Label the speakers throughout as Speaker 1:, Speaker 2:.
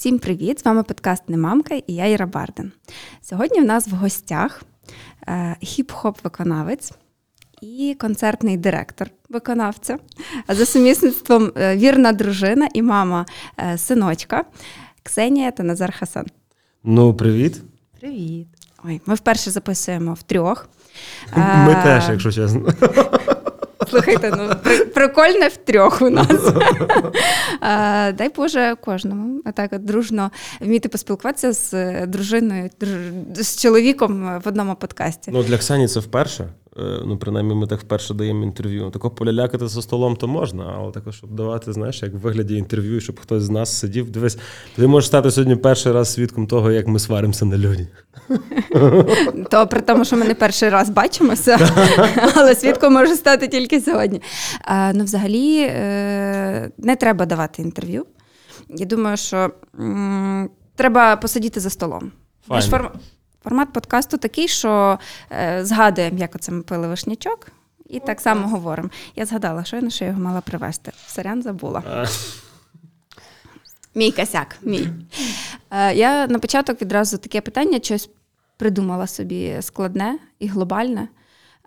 Speaker 1: Всім привіт! З вами подкаст Немамка і я Іра Барден. Сьогодні в нас в гостях е, хіп-хоп-виконавець і концертний директор виконавця, за сумісництвом е, вірна дружина і мама е, синочка Ксенія та Назар Хасан.
Speaker 2: Ну, привіт.
Speaker 1: Привіт. Ой, Ми вперше записуємо в трьох.
Speaker 2: Ми теж, якщо чесно.
Speaker 1: Слухайте, ну прикольне в трьох у нас. Дай Боже кожному. А так дружно вміти поспілкуватися з дружиною, з чоловіком в одному подкасті.
Speaker 2: Ну, для Ксані це вперше. Е, ну, принаймні, ми так вперше даємо інтерв'ю. Тако полялякати за столом то можна, але також, щоб давати, знаєш, як в вигляді інтерв'ю, щоб хтось з нас сидів. Дивись, ти можеш стати сьогодні перший раз свідком того, як ми сваримося на люди.
Speaker 1: То при тому, що ми не перший раз бачимося, але свідком може стати тільки сьогодні. Ну, взагалі, е, не треба давати інтерв'ю. Я думаю, що треба посидіти за столом. Файно. Формат подкасту такий, що е, згадуємо, як оце ми пили вишнячок, і О, так само говоримо. Я згадала, щойно, що я його мала привезти. Сорян забула. Мій косяк, мій. Е, я на початок відразу таке питання щось придумала собі складне і глобальне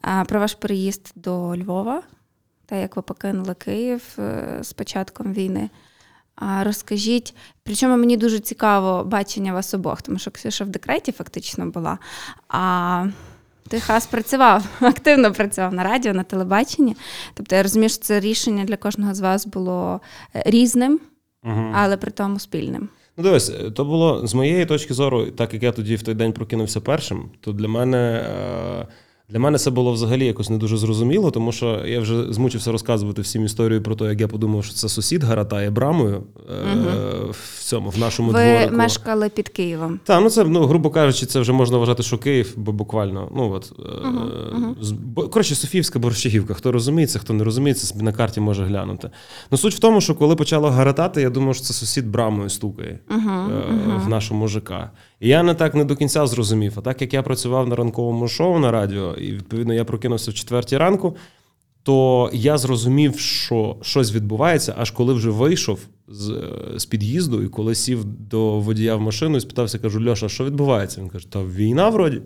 Speaker 1: е, про ваш переїзд до Львова, та як ви покинули Київ е, з початком війни. Розкажіть, причому мені дуже цікаво бачення вас обох, тому що Ксюша в декреті фактично була. А ти хас працював, активно працював на радіо, на телебаченні. Тобто я розумію, що це рішення для кожного з вас було е, різним, угу. але при тому спільним.
Speaker 2: Ну, дивись, то було з моєї точки зору, так як я тоді в той день прокинувся першим, то для мене. Е- для мене це було взагалі якось не дуже зрозуміло, тому що я вже змучився розказувати всім історію про те, як я подумав, що це сусід гаратає брамою угу. в цьому в нашому
Speaker 1: Ви
Speaker 2: дворику.
Speaker 1: Ви мешкали під Києвом.
Speaker 2: Так, ну це ну грубо кажучи, це вже можна вважати, що Київ, бо буквально ну от угу, угу. коротше, Софіївська борщагівка. Хто розуміється, хто не розуміється, на карті може глянути. Ну суть в тому, що коли почало гаратати, я думав, що це сусід брамою стукає в нашому ЖК. І я не так не до кінця зрозумів. А так як я працював на ранковому шоу на радіо, і відповідно я прокинувся в четвертій ранку, то я зрозумів, що щось відбувається, аж коли вже вийшов з е, з під'їзду, і коли сів до водія в машину і спитався, кажу: Льоша, що відбувається? Він каже: Та війна вроді.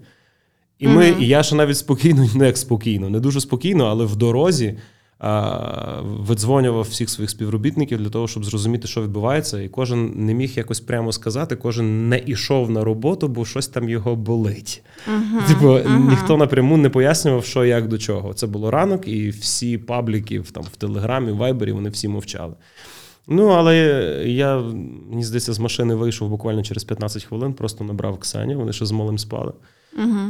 Speaker 2: І ми, mm-hmm. і я ще навіть спокійно, не як спокійно, не дуже спокійно, але в дорозі видзвонював всіх своїх співробітників для того, щоб зрозуміти, що відбувається, і кожен не міг якось прямо сказати, кожен не ішов на роботу, бо щось там його болить. Uh-huh, типу, uh-huh. ніхто напряму не пояснював, що як до чого. Це було ранок, і всі пабліки там в Телеграмі, в Вайбері вони всі мовчали. Ну, але я, мені здається, з машини вийшов буквально через 15 хвилин, просто набрав Ксеню, вони ще з малим спали. Uh-huh.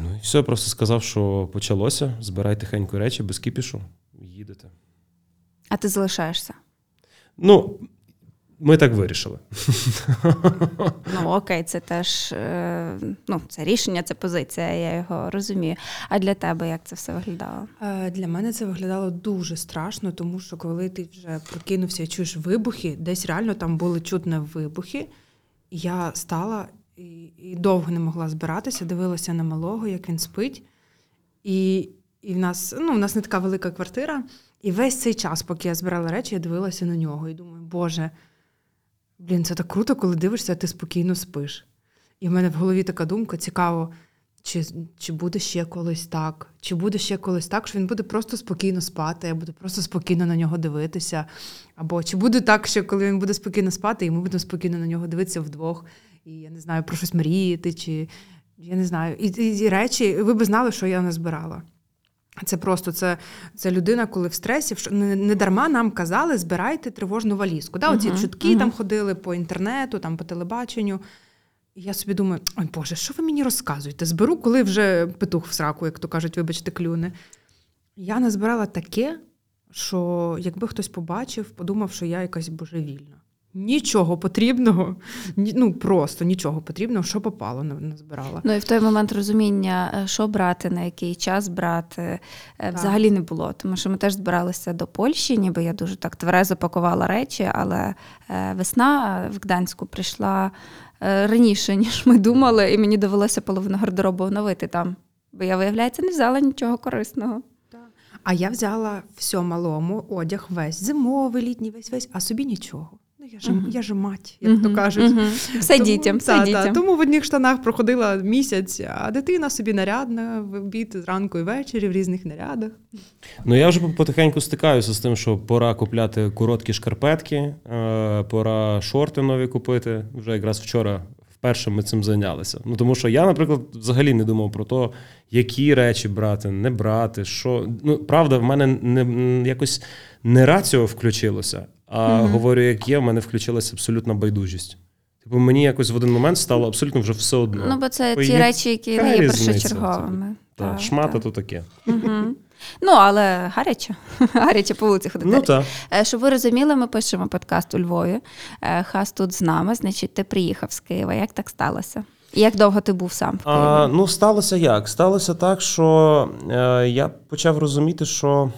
Speaker 2: Ну і все, просто сказав, що почалося. Збирай тихенько речі, без кіпішу, їдете.
Speaker 1: А ти залишаєшся?
Speaker 2: Ну, ми так вирішили.
Speaker 1: Ну, окей, це теж е, ну, це рішення, це позиція, я його розумію. А для тебе як це все виглядало?
Speaker 3: Е, для мене це виглядало дуже страшно, тому що коли ти вже прокинувся і чуєш вибухи, десь реально там були чутні вибухи. Я стала і і довго не могла збиратися, дивилася на малого, як він спить. І і в нас ну, в нас не така велика квартира. І весь цей час, поки я збирала речі, я дивилася на нього і думаю, Боже, блін, це так круто, коли дивишся, а ти спокійно спиш. І в мене в голові така думка: цікаво, чи чи буде ще колись так, чи буде ще колись так, що він буде просто спокійно спати, я буду просто спокійно на нього дивитися. Або чи буде так, що коли він буде спокійно спати, і ми будемо спокійно на нього дивитися вдвох і я не знаю, про щось мріяти, чи я не знаю. І і, і речі, ви б знали, що я не збирала. Це просто це це людина, коли в стресі, не, не дарма нам казали, збирайте тривожну валізку. Да, Оці uh-huh, чутки uh-huh. там ходили по інтернету, там по телебаченню. І я собі думаю, ой Боже, що ви мені розказуєте? Зберу, коли вже петух в сраку, як то кажуть, вибачте, клюне. Я назбирала таке, що якби хтось побачив, подумав, що я якась божевільна. Нічого потрібного, ну просто нічого потрібного, що попало, не збирала.
Speaker 1: Ну і в той момент розуміння, е, що брати, на який час брати, е, так. взагалі не було. Тому що ми теж збиралися до Польщі, ніби я дуже так тверезо пакувала речі, але е, весна в Гданську прийшла раніше, ніж ми думали, і мені довелося половину гардеробу оновити там. Бо я, виявляється, не взяла нічого корисного.
Speaker 3: А я взяла все малому, одяг весь зимовий, літній, весь весь, а собі нічого Ну, я ж,
Speaker 1: Мгм.
Speaker 3: я ж мать, як то
Speaker 1: Мгм,
Speaker 3: кажуть.
Speaker 1: мгм. Все
Speaker 3: Тому-
Speaker 1: дітям, все
Speaker 3: та, та. Тому в одних штанах проходила місяць, а дитина собі нарядна в обід зранку і ввечері в різних нарядах.
Speaker 2: Ну я вже потихеньку стикаюся з тим, що пора купляти короткі шкарпетки, е, пора шорти нові купити. Вже якраз вчора вперше ми цим зайнялися. Ну тому що я, наприклад, взагалі не думав про те, які речі брати, не брати, що. Ну, правда, в мене не якось не раціо включилося, а
Speaker 1: Мгм.
Speaker 2: говорю, як є, в мене включилася абсолютна байдужість. Типу, мені якось в один момент стало абсолютно вже все одно.
Speaker 1: Ну, бо це
Speaker 2: Ой,
Speaker 1: ті речі, які не є першочерговими.
Speaker 2: Та,
Speaker 1: Так,
Speaker 2: шмата
Speaker 1: так.
Speaker 2: то таке.
Speaker 1: Мгм. Ну, але гаряче. Гаряче по вулиці ходити.
Speaker 2: Ну так.
Speaker 1: Е, Щоб ви розуміли, ми пишемо подкаст у Львові. Е, Хас тут з нами, значить, ти приїхав з Києва. Як так сталося? І як довго ти був сам в Києві?
Speaker 2: А, ну, сталося як? Сталося так, що е, я почав розуміти, що.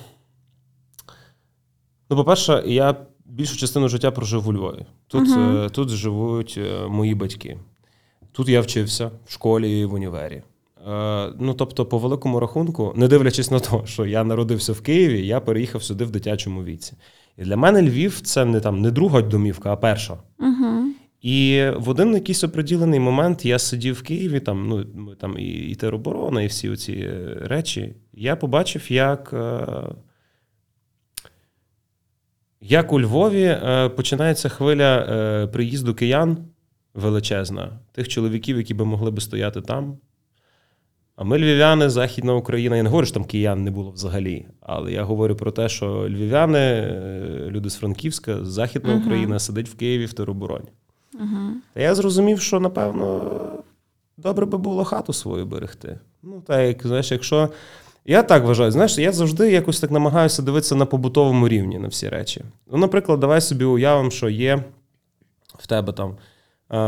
Speaker 2: Ну, по-перше, я більшу частину життя прожив у Львові. Тут, е, тут живуть е, мої батьки. Тут я вчився в школі і в універі. Е, ну, тобто, по великому рахунку, не дивлячись на те, що я народився в Києві, я переїхав сюди в дитячому віці. І для мене Львів це не там не друга домівка, а перша.
Speaker 1: Угу.
Speaker 2: І в один якийсь оприділений момент я сидів в Києві, там, ну, там і, і тероборона, і всі ці речі. Я побачив, як, як у Львові е, починається хвиля е, приїзду киян величезна, тих чоловіків, які би могли би стояти там. А ми львів'яни, Західна Україна. Я не говорю, що там киян не було взагалі, але я говорю про те, що львів'яни, е, люди з Франківська, Західна
Speaker 1: Мгм.
Speaker 2: Україна сидить в Києві в теробороні.
Speaker 1: Угу.
Speaker 2: Та я зрозумів, що напевно добре би було хату свою берегти. Ну, так як знаєш, якщо. Я так вважаю, знаєш, я завжди якось так намагаюся дивитися на побутовому рівні на всі речі. Ну, наприклад, давай собі уявимо, що є в тебе там. А,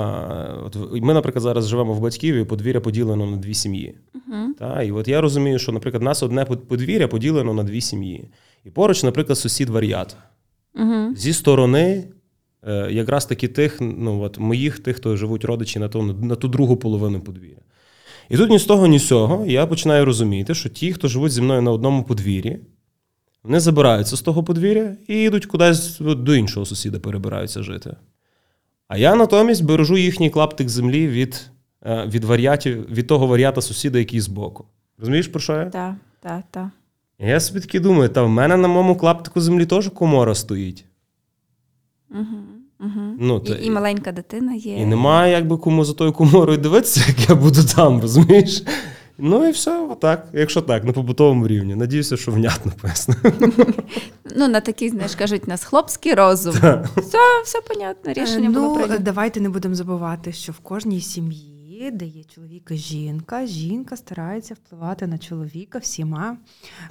Speaker 2: от ми, наприклад, зараз живемо в батьків, і подвір'я поділено на дві сім'ї.
Speaker 1: Угу.
Speaker 2: Та? І от я розумію, що, наприклад, нас одне подвір'я поділено на дві сім'ї. І поруч, наприклад, сусід варіат.
Speaker 1: Угу.
Speaker 2: Зі сторони, е, якраз таки тих, ну от моїх, тих, хто живуть родичі на ту, на ту другу половину подвір'я. І тут ні з того, ні з цього я починаю розуміти, що ті, хто живуть зі мною на одному подвір'ї, вони забираються з того подвір'я і йдуть кудись до іншого сусіда, перебираються жити. А я натомість бережу їхній клаптик землі від, е, від варіатів, від того варіата сусіда, який збоку. Розумієш, про що я?
Speaker 1: Так, так, так.
Speaker 2: Я собі таки думаю, та в мене на моєму клаптику землі теж комора стоїть.
Speaker 1: Угу. Угу.
Speaker 2: Ну, та
Speaker 1: і, і маленька дитина є.
Speaker 2: І немає якби кому за тою коморою дивитися, як я буду там, розумієш? Ну і все, отак, якщо так, на побутовому рівні. Надіюся, що внятно пояснив.
Speaker 1: Ну, на такий, знаєш, кажуть, нас хлопський розум. Все, все понятно, рішення
Speaker 3: Е,
Speaker 1: було
Speaker 3: ну,
Speaker 1: прийнято.
Speaker 3: давайте не будемо забувати, що в кожній сім'ї, де є чоловік і жінка, жінка старається впливати на чоловіка всіма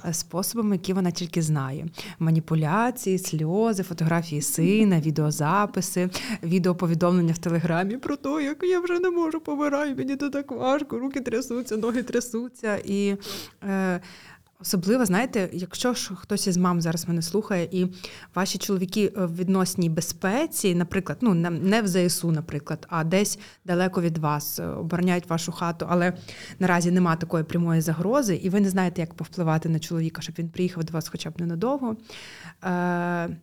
Speaker 3: е, способами, які вона тільки знає: маніпуляції, сльози, фотографії сина, відеозаписи, відеоповідомлення в телеграмі про те, як я вже не можу помираю, мені то так важко, руки трясуться, ноги трясуться. І е, Особливо, знаєте, якщо ж хтось із мам зараз мене слухає, і ваші чоловіки в відносній безпеці, наприклад, ну не- не в ЗСУ, наприклад, а десь далеко від вас е, обороняють вашу хату, але наразі нема такої прямої загрози, і ви не знаєте, як повпливати на чоловіка, щоб він приїхав до вас хоча б ненадовго. Е,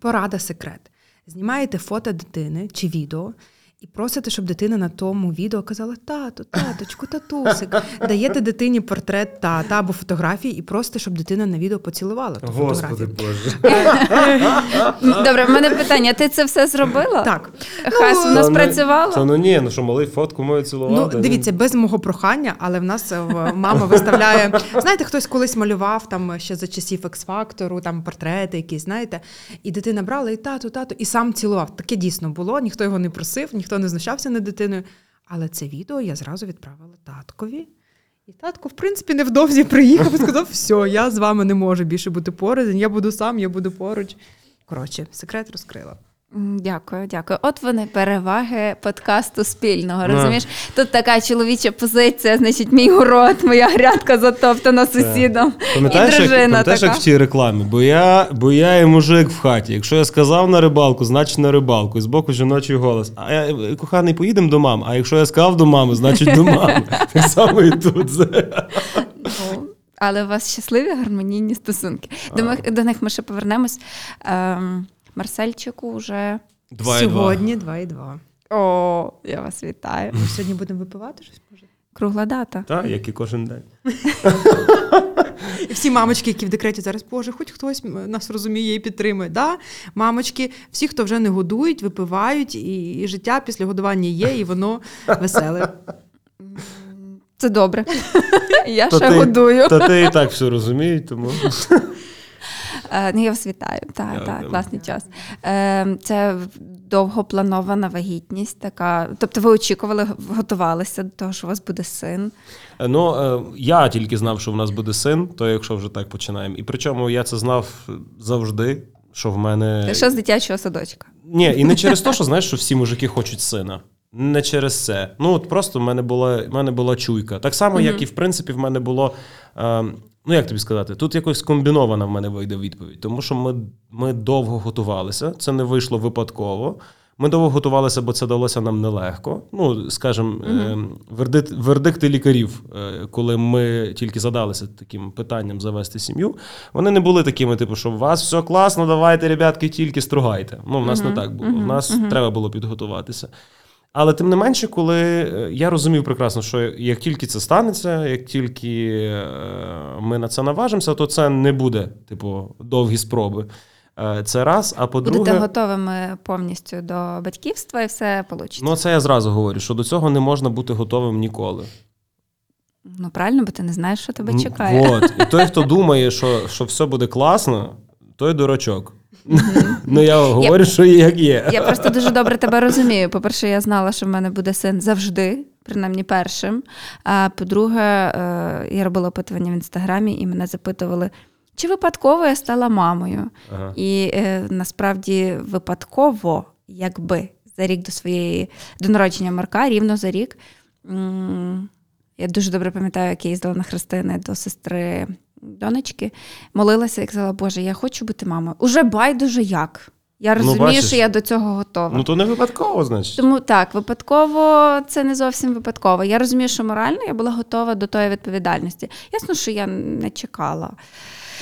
Speaker 3: порада секрет. Знімаєте фото дитини чи відео. І просите, щоб дитина на тому відео казала тато, таточку, татусик. Даєте дитині портрет тата або фотографії, і просите, щоб дитина на відео поцілувала ту фотографію.
Speaker 2: Боже.
Speaker 1: Добре, в мене питання: ти це все зробила?
Speaker 3: Так.
Speaker 1: Хас у нас
Speaker 2: Та ну- Та ну ні, ну що малий фотку мою цілував.
Speaker 3: Ну, дивіться, без мого прохання, але в нас е, мама виставляє. Знаєте, хтось колись малював там ще за часів X-фактору, там портрети якісь, знаєте, і дитина брала і тату, тату, і сам цілував. Таке дійсно було. Ніхто його не просив, ніхто не знущався над дитиною. Але це відео я зразу відправила таткові. І татко, в принципі, невдовзі приїхав і сказав: все, я з вами не можу більше бути поруч, я буду сам, я буду поруч. Коротше, секрет розкрила.
Speaker 1: Дякую, дякую. От вони переваги подкасту спільного. Розумієш, тут така чоловіча позиція, значить, мій город, моя грядка затоптана сусідом.
Speaker 2: Пам'ятаєш,
Speaker 1: і
Speaker 2: як,
Speaker 1: дружина
Speaker 2: пам'ятаєш як в тій рекламі? Бо я, бо я і мужик в хаті. Якщо я сказав на рибалку, значить на рибалку. І збоку жіночий голос. А я, коханий, поїдемо до мами. А якщо я сказав до мами, значить до мами. Так само і тут.
Speaker 1: Ну, Але у вас щасливі гармонійні стосунки. До, них, до них ми ще повернемось. Марсельчику вже
Speaker 2: Два і два.
Speaker 3: Сьогодні 2,2.
Speaker 1: О, я вас вітаю.
Speaker 3: Ми сьогодні будемо випивати щось, може?
Speaker 1: Кругла дата.
Speaker 2: Так, як і кожен день.
Speaker 3: І всі мамочки, які в декреті зараз, Боже, хоч хтось нас розуміє і підтримує. Да? Мамочки, всі, хто вже не годують, випивають, і, і життя після годування є, і воно веселе.
Speaker 1: Це добре. Я
Speaker 2: То
Speaker 1: ще
Speaker 2: ти-
Speaker 1: годую.
Speaker 2: Та ти і так все розумієш, тому.
Speaker 1: Е, Ну, я вас вітаю. Так, так, класний час. Е, Це довгопланована вагітність, така. Тобто, ви очікували, готувалися до того, що у вас буде син.
Speaker 2: Е, Ну, я тільки знав, що в нас буде син, то якщо вже так починаємо. І причому я це знав завжди, що в мене.
Speaker 1: Це ще з дитячого садочка.
Speaker 2: Ні, і не через те, що знаєш, що всі мужики хочуть сина. Не через це. Ну, от просто в мене була, в мене була чуйка. Так само, як і в принципі, в мене було. Е, ну, як тобі сказати, тут якось комбінована в мене вийде відповідь. Тому що ми, ми довго готувалися, це не вийшло випадково. Ми довго готувалися, бо це далося нам нелегко. Ну, скажімо, е, вердикт, вердикти лікарів, е, коли ми тільки задалися таким питанням завести сім'ю, вони не були такими, типу, що у вас все класно, давайте, ребятки, тільки стругайте. Ну, в нас не так було. В нас треба було підготуватися. Але тим не менше, коли е, я розумів прекрасно, що як тільки це станеться, як тільки е, ми на це наважимося, то це не буде, типу, довгі спроби. Е, Це раз. А по-друге,
Speaker 1: готовими повністю до батьківства і все вийде.
Speaker 2: ну це я зразу говорю, що до цього не можна бути готовим ніколи.
Speaker 1: Ну, правильно, бо ти не знаєш, що тебе чекає.
Speaker 2: Вот. І той, хто думає, що, що все буде класно, той дурачок. Ну я говорю, що є, як є.
Speaker 1: Я просто дуже добре тебе розумію. По-перше, я знала, що в мене буде син завжди, принаймні першим. А по-друге, е, я робила опитування в інстаграмі, і мене запитували, чи випадково я стала мамою.
Speaker 2: Ага.
Speaker 1: І е, насправді випадково, якби за рік до своєї до народження Марка, рівно за рік. м, Я дуже добре пам'ятаю, як я їздила на хрестини до сестри донечки, молилася і казала, Боже, я хочу бути мамою. Уже байдуже як. Я
Speaker 2: Ну,
Speaker 1: розумію,
Speaker 2: ну,
Speaker 1: що я до цього готова.
Speaker 2: Ну то не випадково, значить.
Speaker 1: Тому так, випадково це не зовсім випадково. Я розумію, що морально я була готова до тої відповідальності. Ясно, що я не чекала.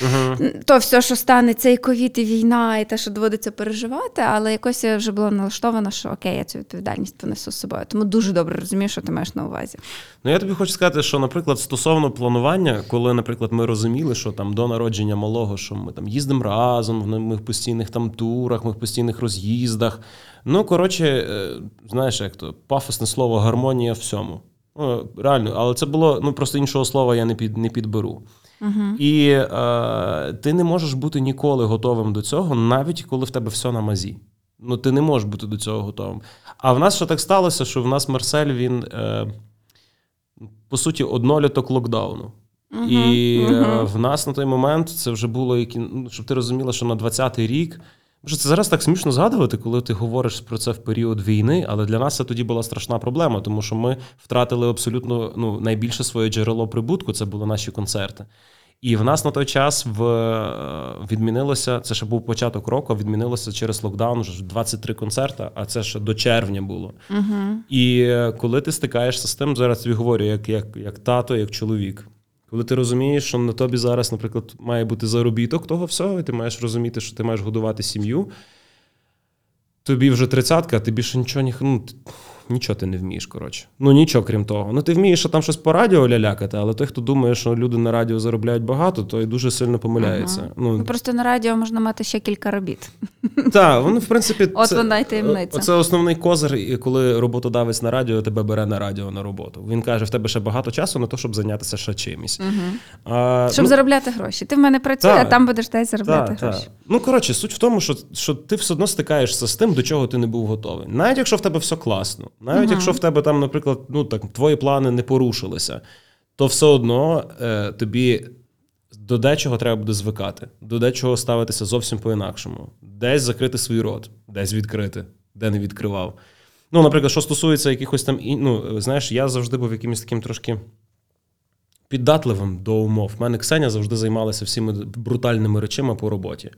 Speaker 2: Угу.
Speaker 1: То все, що станеться, і ковід, і війна, і те, що доводиться переживати, але якось я вже була налаштована, що окей, я цю відповідальність понесу з собою. Тому дуже добре розумію, що ти маєш на увазі.
Speaker 2: Ну, я тобі хочу сказати, що, наприклад, стосовно планування, коли, наприклад, ми розуміли, що там до народження малого, що ми там їздимо разом, ми в постійних там турах, ми в постійних роз'їздах. Ну, коротше, е, знаєш, як то пафосне слово гармонія всьому. Ну, реально, але це було ну просто іншого слова я не під не підберу.
Speaker 1: Угу.
Speaker 2: І е, ти не можеш бути ніколи готовим до цього, навіть коли в тебе все на мазі. Ну, ти не можеш бути до цього готовим. А в нас ще так сталося, що в нас Марсель він, е, по суті, одноліток локдауну. І е, в нас на той момент це вже було, ну, щоб ти розуміла, що на 20-й рік. Може, це зараз так смішно згадувати, коли ти говориш про це в період війни, але для нас це тоді була страшна проблема, тому що ми втратили абсолютно ну, найбільше своє джерело прибутку це були наші концерти. І в нас на той час в, е, відмінилося, це ще був початок року, відмінилося через локдаун вже 23 концерти, а це ще до червня було.
Speaker 1: Угу.
Speaker 2: І е, коли ти стикаєшся з тим, зараз тобі говорю, як, як, як тато, як чоловік. Коли ти розумієш, що на тобі зараз, наприклад, має бути заробіток того всього, і ти маєш розуміти, що ти маєш годувати сім'ю, тобі вже тридцятка, ти більше нічого ні, ну, нічого ти не вмієш, коротше. Ну нічого крім того. Ну ти вмієш що там щось по радіо лялякати, але той, хто думає, що люди на радіо заробляють багато, той дуже сильно помиляється.
Speaker 1: Ага.
Speaker 2: Ну,
Speaker 1: Ну, просто на радіо можна мати ще кілька робіт.
Speaker 2: так, воно, в принципі,
Speaker 1: От вона й таємниця.
Speaker 2: Це основний козир, коли роботодавець на радіо тебе бере на радіо на роботу. Він каже, в тебе ще багато часу на те, щоб зайнятися ще чимось.
Speaker 1: Угу.
Speaker 2: А,
Speaker 1: Щоб
Speaker 2: ну,
Speaker 1: заробляти гроші. Ти в мене працює,
Speaker 2: Так.
Speaker 1: а там будеш десь заробляти
Speaker 2: та,
Speaker 1: гроші.
Speaker 2: та. Ну, коротше, суть в тому, що, що ти все одно стикаєшся з тим, до чого ти не був готовий. Навіть якщо в тебе все класно, навіть
Speaker 1: угу.
Speaker 2: якщо в тебе там, наприклад, ну так, твої плани не порушилися, то все одно е, тобі до дечого треба буде звикати, до дечого ставитися зовсім по-інакшому. Десь закрити свій рот, десь відкрити, де не відкривав. Ну, наприклад, що стосується якихось там, ну, знаєш, я завжди був якимось таким трошки піддатливим до умов. У мене Ксеня завжди займалася всіми брутальними речами по роботі.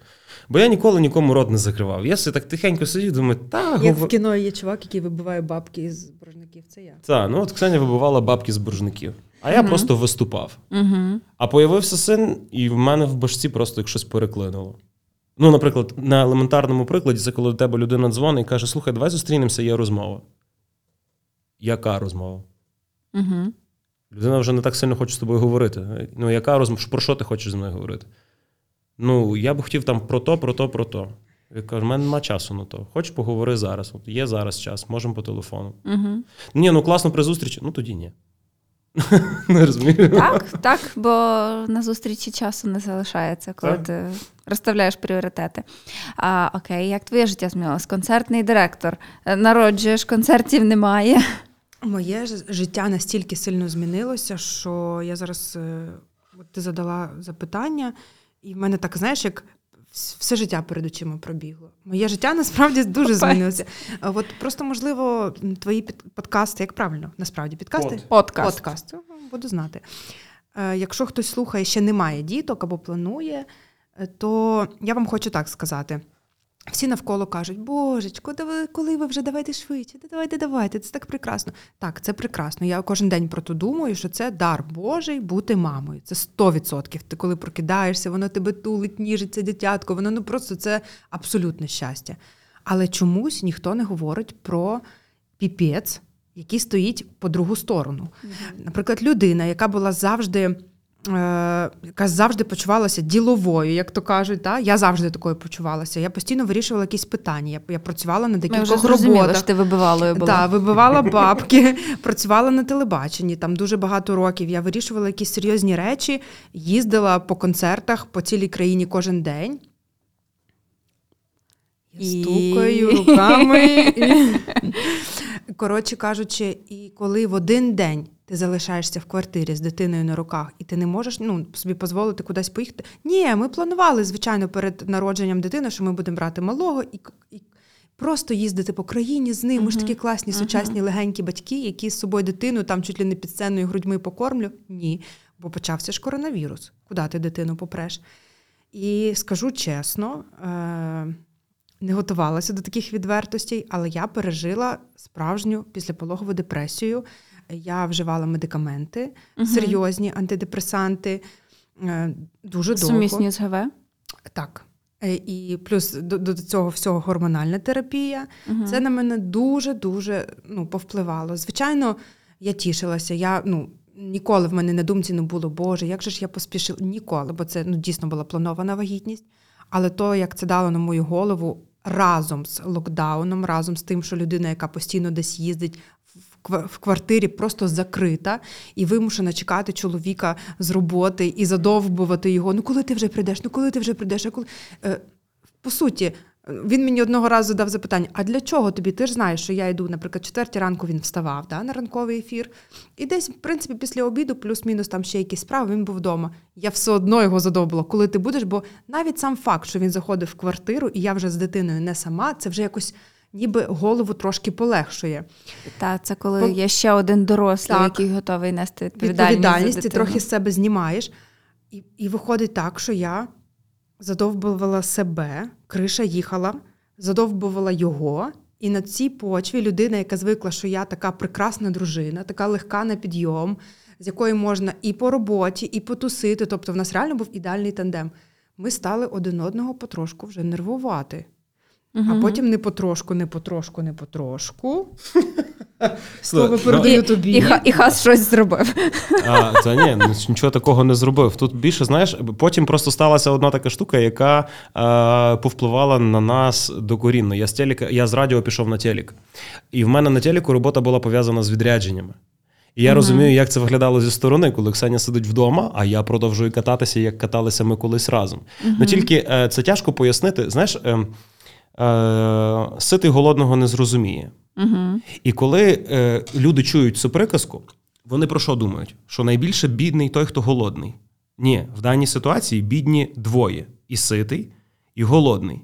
Speaker 2: Бо я ніколи нікому рот не закривав. Я собі так тихенько сидів, думаю, та
Speaker 3: Як в кіно є чувак, який вибиває бабки з боржників, це я.
Speaker 2: та, ну от Ксеня вибивала бабки з боржників, а я
Speaker 1: Мгм.
Speaker 2: просто виступав.
Speaker 1: Угу.
Speaker 2: А появився син, і в мене в башці просто як щось переклинуло. Ну, наприклад, на елементарному прикладі, це коли до тебе людина дзвонить і каже: слухай, давай зустрінемося, є розмова. Яка розмова?
Speaker 1: Угу.
Speaker 2: Людина вже не так сильно хоче з тобою говорити. Ну, яка розмова? Про що ти хочеш з мною говорити? Ну, я б хотів там про то, про то, про то. Я кажу, в мене нема часу на то. Хочеш поговори зараз. От є зараз час, можемо по телефону.
Speaker 1: Угу.
Speaker 2: Ні, ну класно при зустрічі. Ну тоді ні. Не розумію.
Speaker 1: Так, так, бо на зустрічі часу не залишається, коли
Speaker 2: Так.
Speaker 1: ти розставляєш пріоритети. А, окей, як твоє життя змінилось? Концертний директор. Е, Народжуєш, концертів немає.
Speaker 3: Моє життя настільки сильно змінилося, що я зараз е, от ти задала запитання, і в мене так, знаєш, як все життя перед очима пробігло. Моє життя насправді дуже змінилося. От просто, можливо, твої подкасти, як правильно, насправді, підкасти?
Speaker 2: Под.
Speaker 1: Подкаст.
Speaker 3: Подкаст. Ну, Буду знати. Е, Якщо хтось слухає, ще не має діток або планує, е, то я вам хочу так сказати. Всі навколо кажуть, божечко, да ви, коли ви вже давайте швидше, да давайте, давайте, це так прекрасно. Так, це прекрасно. Я кожен день про то думаю, що це дар Божий бути мамою. Це 100%. Ти коли прокидаєшся, воно тебе тулить, ніжиться дитятко, воно ну просто це абсолютне щастя. Але чомусь ніхто не говорить про піпець, який стоїть по другу сторону. Наприклад, людина, яка була завжди. Е, Яка завжди почувалася діловою, як то кажуть, та? я завжди такою почувалася. Я постійно вирішувала якісь питання. Я, я працювала на
Speaker 1: Ми вже
Speaker 3: декількох роботах.
Speaker 1: що ти вибивалою була.
Speaker 3: Так, вибивала бабки, працювала на телебаченні там дуже багато років. Я вирішувала якісь серйозні речі, їздила по концертах по цілій країні кожен день.
Speaker 1: І-
Speaker 3: стукаю руками. І... Коротше кажучи, і коли в один день ти залишаєшся в квартирі з дитиною на руках, і ти не можеш ну, собі дозволити кудись поїхати. Ні, ми планували, звичайно, перед народженням дитини, що ми будемо брати малого і, і просто їздити по країні з ним. Ми ж такі класні, сучасні, легенькі батьки, які з собою дитину там чуть ли не під сценою грудьми покормлю. Ні, бо почався ж коронавірус. Куди ти дитину попреш? І скажу чесно, е- не готувалася до таких відвертостей, але я пережила справжню післяпологову депресію. Я вживала медикаменти,
Speaker 1: Мгм.
Speaker 3: серйозні антидепресанти. е, Дуже довго.
Speaker 1: Сумісні з ГВ.
Speaker 3: Так. Е, І плюс до, до цього всього гормональна терапія.
Speaker 1: Мгм.
Speaker 3: Це на мене дуже дуже ну, повпливало. Звичайно, я тішилася. Я ну ніколи в мене на думці не було, Боже, як же ж я поспішила? Ніколи, бо це ну, дійсно була планована вагітність. Але то, як це дало на мою голову разом з локдауном, разом з тим, що людина, яка постійно десь їздить. В квартирі просто закрита і вимушена чекати чоловіка з роботи і задовбувати його. Ну коли ти вже прийдеш? Ну коли ти вже прийдеш? А коли Е, по суті, він мені одного разу задав запитання: а для чого тобі? Ти ж знаєш, що я йду, наприклад, четвертій ранку він вставав да, на ранковий ефір. І десь, в принципі, після обіду, плюс-мінус там ще якісь справи, він був вдома. Я все одно його задовбила, коли ти будеш, бо навіть сам факт, що він заходив в квартиру, і я вже з дитиною не сама, це вже якось ніби голову трошки полегшує.
Speaker 1: Та це коли
Speaker 3: По-
Speaker 1: є ще один дорослий,
Speaker 3: Так.
Speaker 1: який готовий нести відповідальність.
Speaker 3: Відповідальність,
Speaker 1: за
Speaker 3: ти трохи з себе знімаєш. І, і виходить так, що я задовбувала себе, криша їхала, задовбувала його. І на цій почві людина, яка звикла, що я така прекрасна дружина, така легка на підйом, з якою можна і по роботі, і потусити. Тобто, в нас реально був ідеальний тандем. Ми стали один одного потрошку вже нервувати. А потім не потрошку, не потрошку, не потрошку. Слово
Speaker 2: ну,
Speaker 3: передаю тобі.
Speaker 1: І, Ха- і Хас щось зробив.
Speaker 2: А, та ні, ну, нічого такого не зробив. Тут більше, знаєш, потім просто сталася одна така штука, яка е, повпливала на нас докорінно. Я з телека, я з радіо пішов на телек. І в мене на телеку робота була пов'язана з відрядженнями. І я
Speaker 1: Мгм.
Speaker 2: розумію, як це виглядало зі сторони, коли Ксеня сидить вдома, а я продовжую кататися, як каталися ми колись разом. Ну тільки е, це тяжко пояснити. Знаєш, е, ситий голодного не зрозуміє.
Speaker 1: Угу.
Speaker 2: І коли е, люди чують цю приказку, вони про що думають? Що найбільше бідний той, хто голодний. Ні, в даній ситуації бідні двоє: і ситий, і голодний.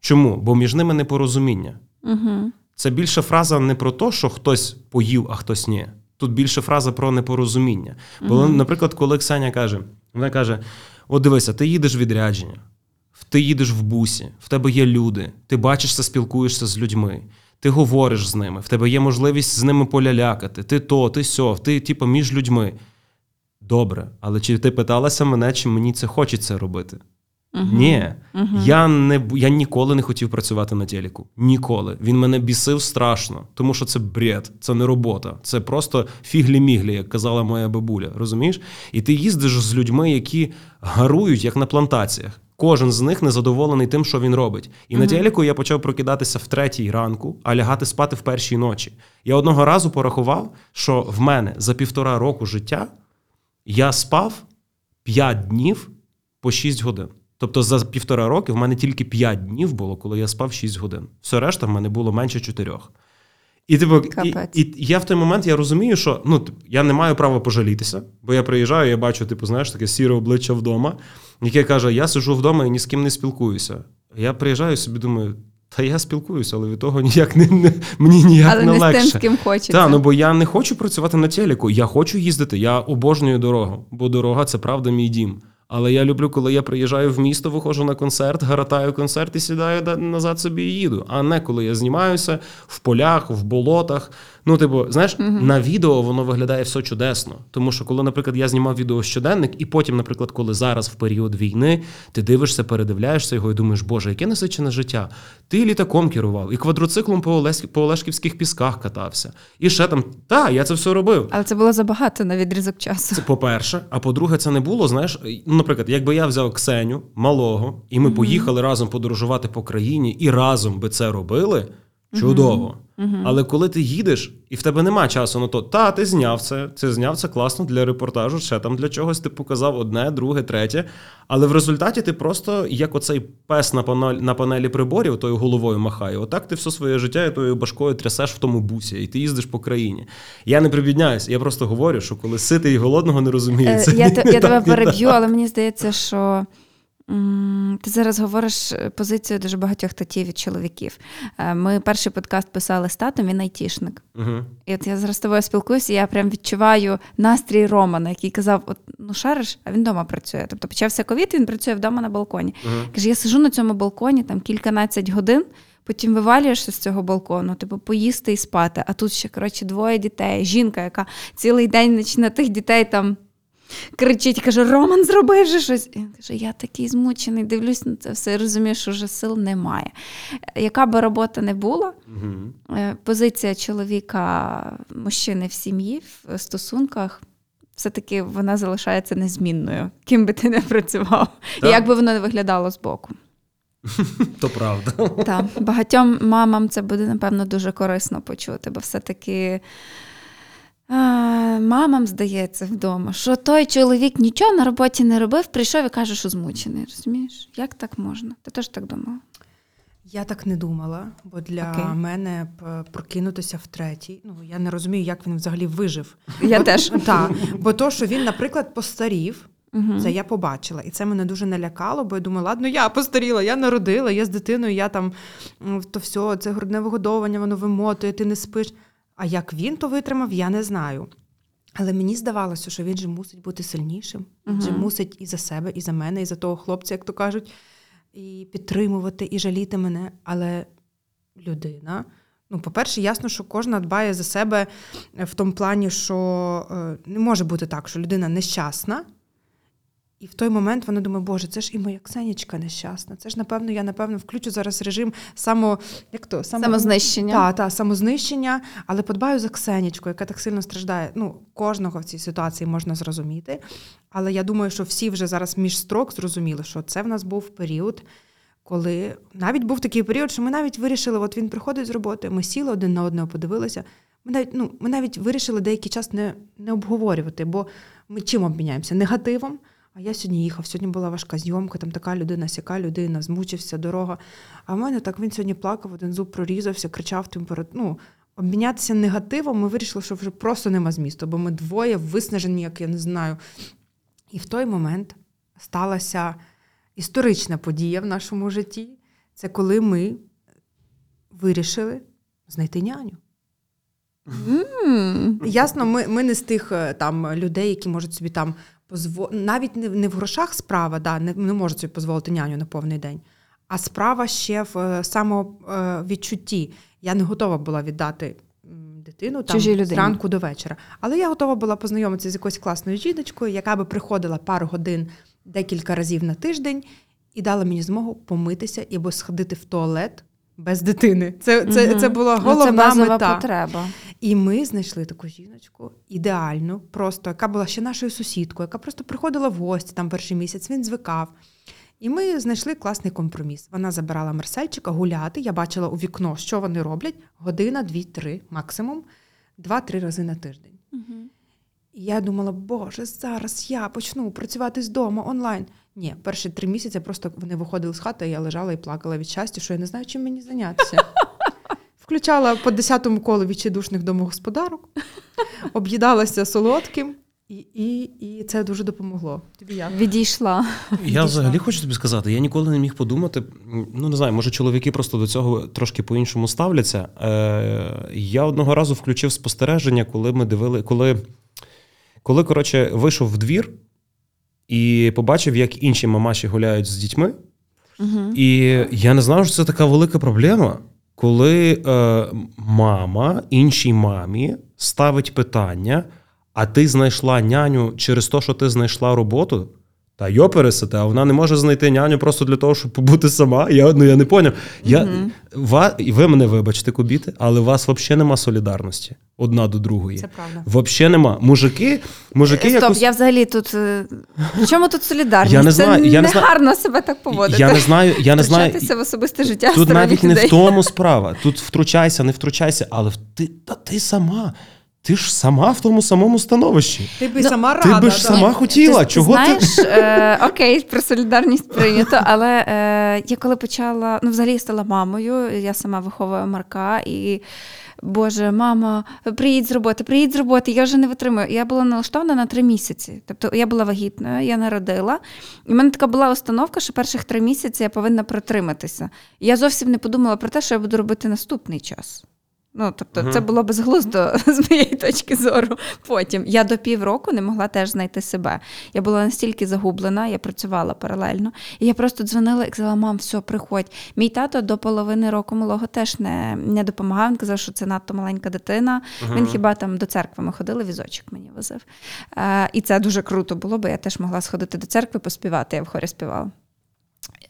Speaker 2: Чому? Бо між ними непорозуміння.
Speaker 1: Угу.
Speaker 2: Це більше фраза не про те, що хтось поїв, а хтось ні. Тут більше фраза про непорозуміння. Бо,
Speaker 1: Мгм.
Speaker 2: наприклад, коли Ксеня каже, вона каже: От дивися, ти їдеш в відрядження, ти їдеш в бусі, в тебе є люди, ти бачишся, спілкуєшся з людьми, ти говориш з ними, в тебе є можливість з ними полялякати, ти то, ти сьо, ти, типу, між людьми. Добре, але чи ти питалася мене, чи мені це хочеться робити? Ні, я не я ніколи не хотів працювати на телеку. Ніколи. Він мене бісив страшно, тому що це бред, це не робота. Це просто фіглі-міглі, як казала моя бабуля. Розумієш? І ти їздиш з людьми, які гарують, як на плантаціях. Кожен з них незадоволений тим, що він робить. І на телеку я почав прокидатися в третій ранку, а лягати спати в першій ночі. Я одного разу порахував, що в мене за півтора року життя я спав 5 днів по 6 годин. Тобто за півтора роки в мене тільки 5 днів було, коли я спав 6 годин. Все решта в мене було менше 4. І, типу, і, і я в той момент я розумію, що ну, я не маю права пожалітися, бо я приїжджаю, я бачу, типу, знаєш, таке сіре обличчя вдома, яке каже: я сиджу вдома і ні з ким не спілкуюся. Я приїжджаю і собі думаю, та я спілкуюся, але від того ніяк не, не мені ніяк
Speaker 1: Але
Speaker 2: не
Speaker 1: не з
Speaker 2: легше.
Speaker 1: тим, з ким хочеться.
Speaker 2: Так, ну бо я не хочу працювати на телеку. Я хочу їздити. Я обожнюю дорогу, бо дорога це правда мій дім. Але я люблю, коли я приїжджаю в місто, виходжу на концерт, гаратаю концерт і сідаю да- назад собі і їду. А не коли я знімаюся в полях, в болотах. Ну, типу, знаєш, на відео воно виглядає все чудесно. Тому що, коли, наприклад, я знімав відео щоденник, і потім, наприклад, коли зараз в період війни ти дивишся, передивляєшся його і думаєш, боже, яке насичене життя. Ти літаком керував, і квадроциклом по, Олесь... по Олешківських пісках катався. І ще там, та, я це все робив.
Speaker 1: Але це було забагато на відрізок часу.
Speaker 2: Це по-перше, а по-друге, це не було. Знаєш, ну, наприклад, якби я взяв Ксеню малого, і ми поїхали разом подорожувати по країні, і разом би це робили. Чудово. Але коли ти їдеш, і в тебе нема часу на то, та ти зняв це, ти зняв це класно для репортажу, ще там для чогось ти показав одне, друге, третє. Але в результаті ти просто, як оцей пес на панелі, на панелі приборів, тою головою махає. Отак ти все своє життя і тою башкою трясеш в тому бусі, і ти їздиш по країні. Я не прибідняюсь, я просто говорю, що коли ситий і голодного не розуміє,
Speaker 1: Е,
Speaker 2: це
Speaker 1: Я,
Speaker 2: ні не
Speaker 1: я тебе
Speaker 2: так,
Speaker 1: переб'ю, але мені здається, що ти зараз говориш позицію дуже багатьох татів і чоловіків. Е, Ми перший подкаст писали з татом, він айтішник.
Speaker 2: Мгм.
Speaker 1: І от я зараз з тобою спілкуюся, і я прям відчуваю настрій Романа, який казав: от, ну шариш, а він вдома працює. Тобто почався ковід, він працює вдома на балконі.
Speaker 2: Мгм.
Speaker 1: Каже, я сижу на цьому балконі там кільканадцять годин. Потім вивалюєшся з цього балкону, типу поїсти і спати. А тут ще коротше двоє дітей. Жінка, яка цілий день на тих дітей там кричить, каже: Роман, зроби вже щось. І він каже, я такий змучений, дивлюсь на це все розумію, що вже сил немає. Яка би робота не була, е, позиція чоловіка, мужчини в сім'ї, в стосунках. Все-таки вона залишається незмінною, ким би ти не працював, і як би воно не виглядало збоку.
Speaker 2: То правда.
Speaker 1: Так, багатьом мамам це буде, напевно, дуже корисно почути, бо все-таки а, мамам здається вдома, що той чоловік нічого на роботі не робив, прийшов і каже, що змучений. Розумієш? Як так можна? Ти теж так думала?
Speaker 3: Я так не думала, бо для
Speaker 1: Окей.
Speaker 3: мене прокинутися в третій. Ну я не розумію, як він взагалі вижив.
Speaker 1: Я теж.
Speaker 3: Так, бо то, що він, наприклад, постарів,
Speaker 1: Мгм.
Speaker 3: це я побачила, і це мене дуже налякало, бо я думаю, ладно, я постаріла, я народила, я з дитиною, я там то все, це грудне вигодовування, воно вимотує, ти не спиш. А як він то витримав, я не знаю. Але мені здавалося, що він же мусить бути сильнішим. Він же мусить і за себе, і за мене, і за того хлопця, як то кажуть, і підтримувати, і жаліти мене. Але людина. Ну, по-перше, ясно, що кожна дбає за себе в тому плані, що е, не може бути так, що людина нещасна. І в той момент вона думає, Боже, це ж і моя Ксенічка нещасна. Це ж, напевно, я напевно включу зараз режим само, як то, само,
Speaker 1: Самознищення.
Speaker 3: та, та, самознищення, але подбаю за Ксенічку, яка так сильно страждає. Ну, кожного в цій ситуації можна зрозуміти. Але я думаю, що всі вже зараз між строк зрозуміли, що це в нас був період, коли навіть був такий період, що ми навіть вирішили, от він приходить з роботи, ми сіли один на одного, подивилися. Ми навіть, ну, ми навіть вирішили деякий час не, не обговорювати, бо ми чим обміняємося? Негативом. А я сьогодні їхав, сьогодні була важка зйомка, там така людина, сяка людина, змучився, дорога. А в мене так він сьогодні плакав, один зуб прорізався, кричав температуру. Ну, обмінятися негативом, ми вирішили, що вже просто нема змісту, бо ми двоє виснажені, як я не знаю. І в той момент сталася історична подія в нашому житті. Це коли ми вирішили знайти няню.
Speaker 1: М.
Speaker 3: Ясно, ми, ми не з тих е, там людей, які можуть собі там позволити. Навіть не, не в грошах справа, да, не, не можуть собі дозволити няню на повний день. А справа ще в е, самовідчутті. Я не готова була віддати дитину там
Speaker 1: людині.
Speaker 3: зранку до вечора. Але я готова була познайомитися з якоюсь класною жіночкою, яка би приходила пару годин декілька разів на тиждень. і дала мені змогу помитися або сходити в туалет без дитини. Це це,
Speaker 1: Мгм.
Speaker 3: це була
Speaker 1: Ну,
Speaker 3: головна
Speaker 1: це
Speaker 3: мета.
Speaker 1: потреба.
Speaker 3: І ми знайшли таку жіночку ідеальну, просто яка була ще нашою сусідкою, яка просто приходила в гості там перший місяць. Він звикав. І ми знайшли класний компроміс. Вона забирала Марсельчика гуляти. Я бачила у вікно, що вони роблять. Година, дві-три, максимум, два-три рази на тиждень. І я думала, боже, зараз я почну працювати з дому онлайн. Ні, перші три місяці просто вони виходили з хати, і я лежала і плакала від щастя, що я не знаю, чим мені зайнятися. Включала по десятому колу відчайдушних домогосподарок, об'їдалася солодким, і, і, і це дуже допомогло. Тобі як?
Speaker 1: Відійшла.
Speaker 2: Я
Speaker 3: Відійшла.
Speaker 2: взагалі хочу тобі сказати, я ніколи не міг подумати. Ну не знаю, може чоловіки просто до цього трошки по-іншому ставляться. Е, я одного разу включив спостереження, коли ми дивили, коли, коли коротше, вийшов в двір і побачив, як інші мамаші гуляють з дітьми.
Speaker 1: Угу.
Speaker 2: І я не знав, що це така велика проблема, коли е, мама іншій мамі ставить питання, а ти знайшла няню через те, що ти знайшла роботу. Та йо пересете, а вона не може знайти няню просто для того, щоб побути сама. Я, ну, я не поняв. Я,
Speaker 1: Мгм.
Speaker 2: ва, і ви мене вибачте, кубіти, але у вас взагалі нема солідарності одна до другої.
Speaker 3: Це правда.
Speaker 2: Взагалі нема. Мужики, мужики
Speaker 1: Стоп,
Speaker 2: якось...
Speaker 1: я взагалі тут. е, чому тут солідарність?
Speaker 2: Я не
Speaker 1: Це
Speaker 2: я не знаю.
Speaker 1: гарно себе так поводити.
Speaker 2: Я не знаю, я не знаю.
Speaker 1: В особисте життя
Speaker 2: Тут навіть не в тому справа. Тут втручайся, не втручайся, але ти, та ти сама. Ти ж сама в тому самому становищі.
Speaker 3: Ти би
Speaker 1: Ну,
Speaker 3: сама
Speaker 2: Ти
Speaker 3: рада.
Speaker 2: би ж
Speaker 3: да.
Speaker 2: сама хотіла.
Speaker 1: Ти,
Speaker 2: Чого
Speaker 1: ти
Speaker 2: ти?
Speaker 1: знаєш, е, окей, про солідарність прийнято, але е, я коли почала, ну взагалі я стала мамою, я сама виховую Марка і. Боже, мама, приїдь з роботи, приїдь з роботи, я вже не витримую. Я була налаштована на три місяці. Тобто я була вагітною, я народила. І в мене така була установка, що перших три місяці я повинна протриматися. Я зовсім не подумала про те, що я буду робити наступний час. Ну, тобто,
Speaker 2: Мгм.
Speaker 1: це було безглуздо з моєї точки зору. Потім я до півроку не могла теж знайти себе. Я була настільки загублена, я працювала паралельно. І я просто дзвонила і казала: мам, все, приходь. Мій тато до половини року малого теж не, не допомагав. Він казав, що це надто маленька дитина. Він хіба там до церкви ми ходили, візочок мені возив. Е, і це дуже круто було, бо я теж могла сходити до церкви, поспівати. Я в хорі співала.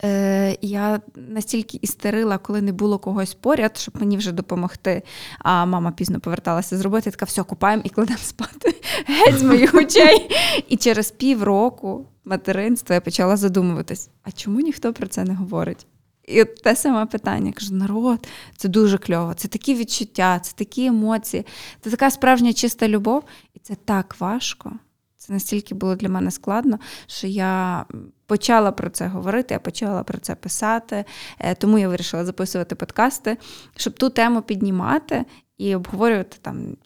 Speaker 1: Е, я настільки істерила, коли не було когось поряд, щоб мені вже допомогти. А мама пізно поверталася з роботи, я така все купаємо і кладемо спати геть з моїх очей. І через півроку материнства я почала задумуватись: а чому ніхто про це не говорить? І от те саме питання. Я кажу, народ, це дуже кльово, це такі відчуття, це такі емоції, це така справжня чиста любов, і це так важко. Це настільки було для мене складно, що я почала про це говорити, я почала про це писати. Е, Тому я вирішила записувати подкасти, щоб ту тему піднімати і обговорювати там,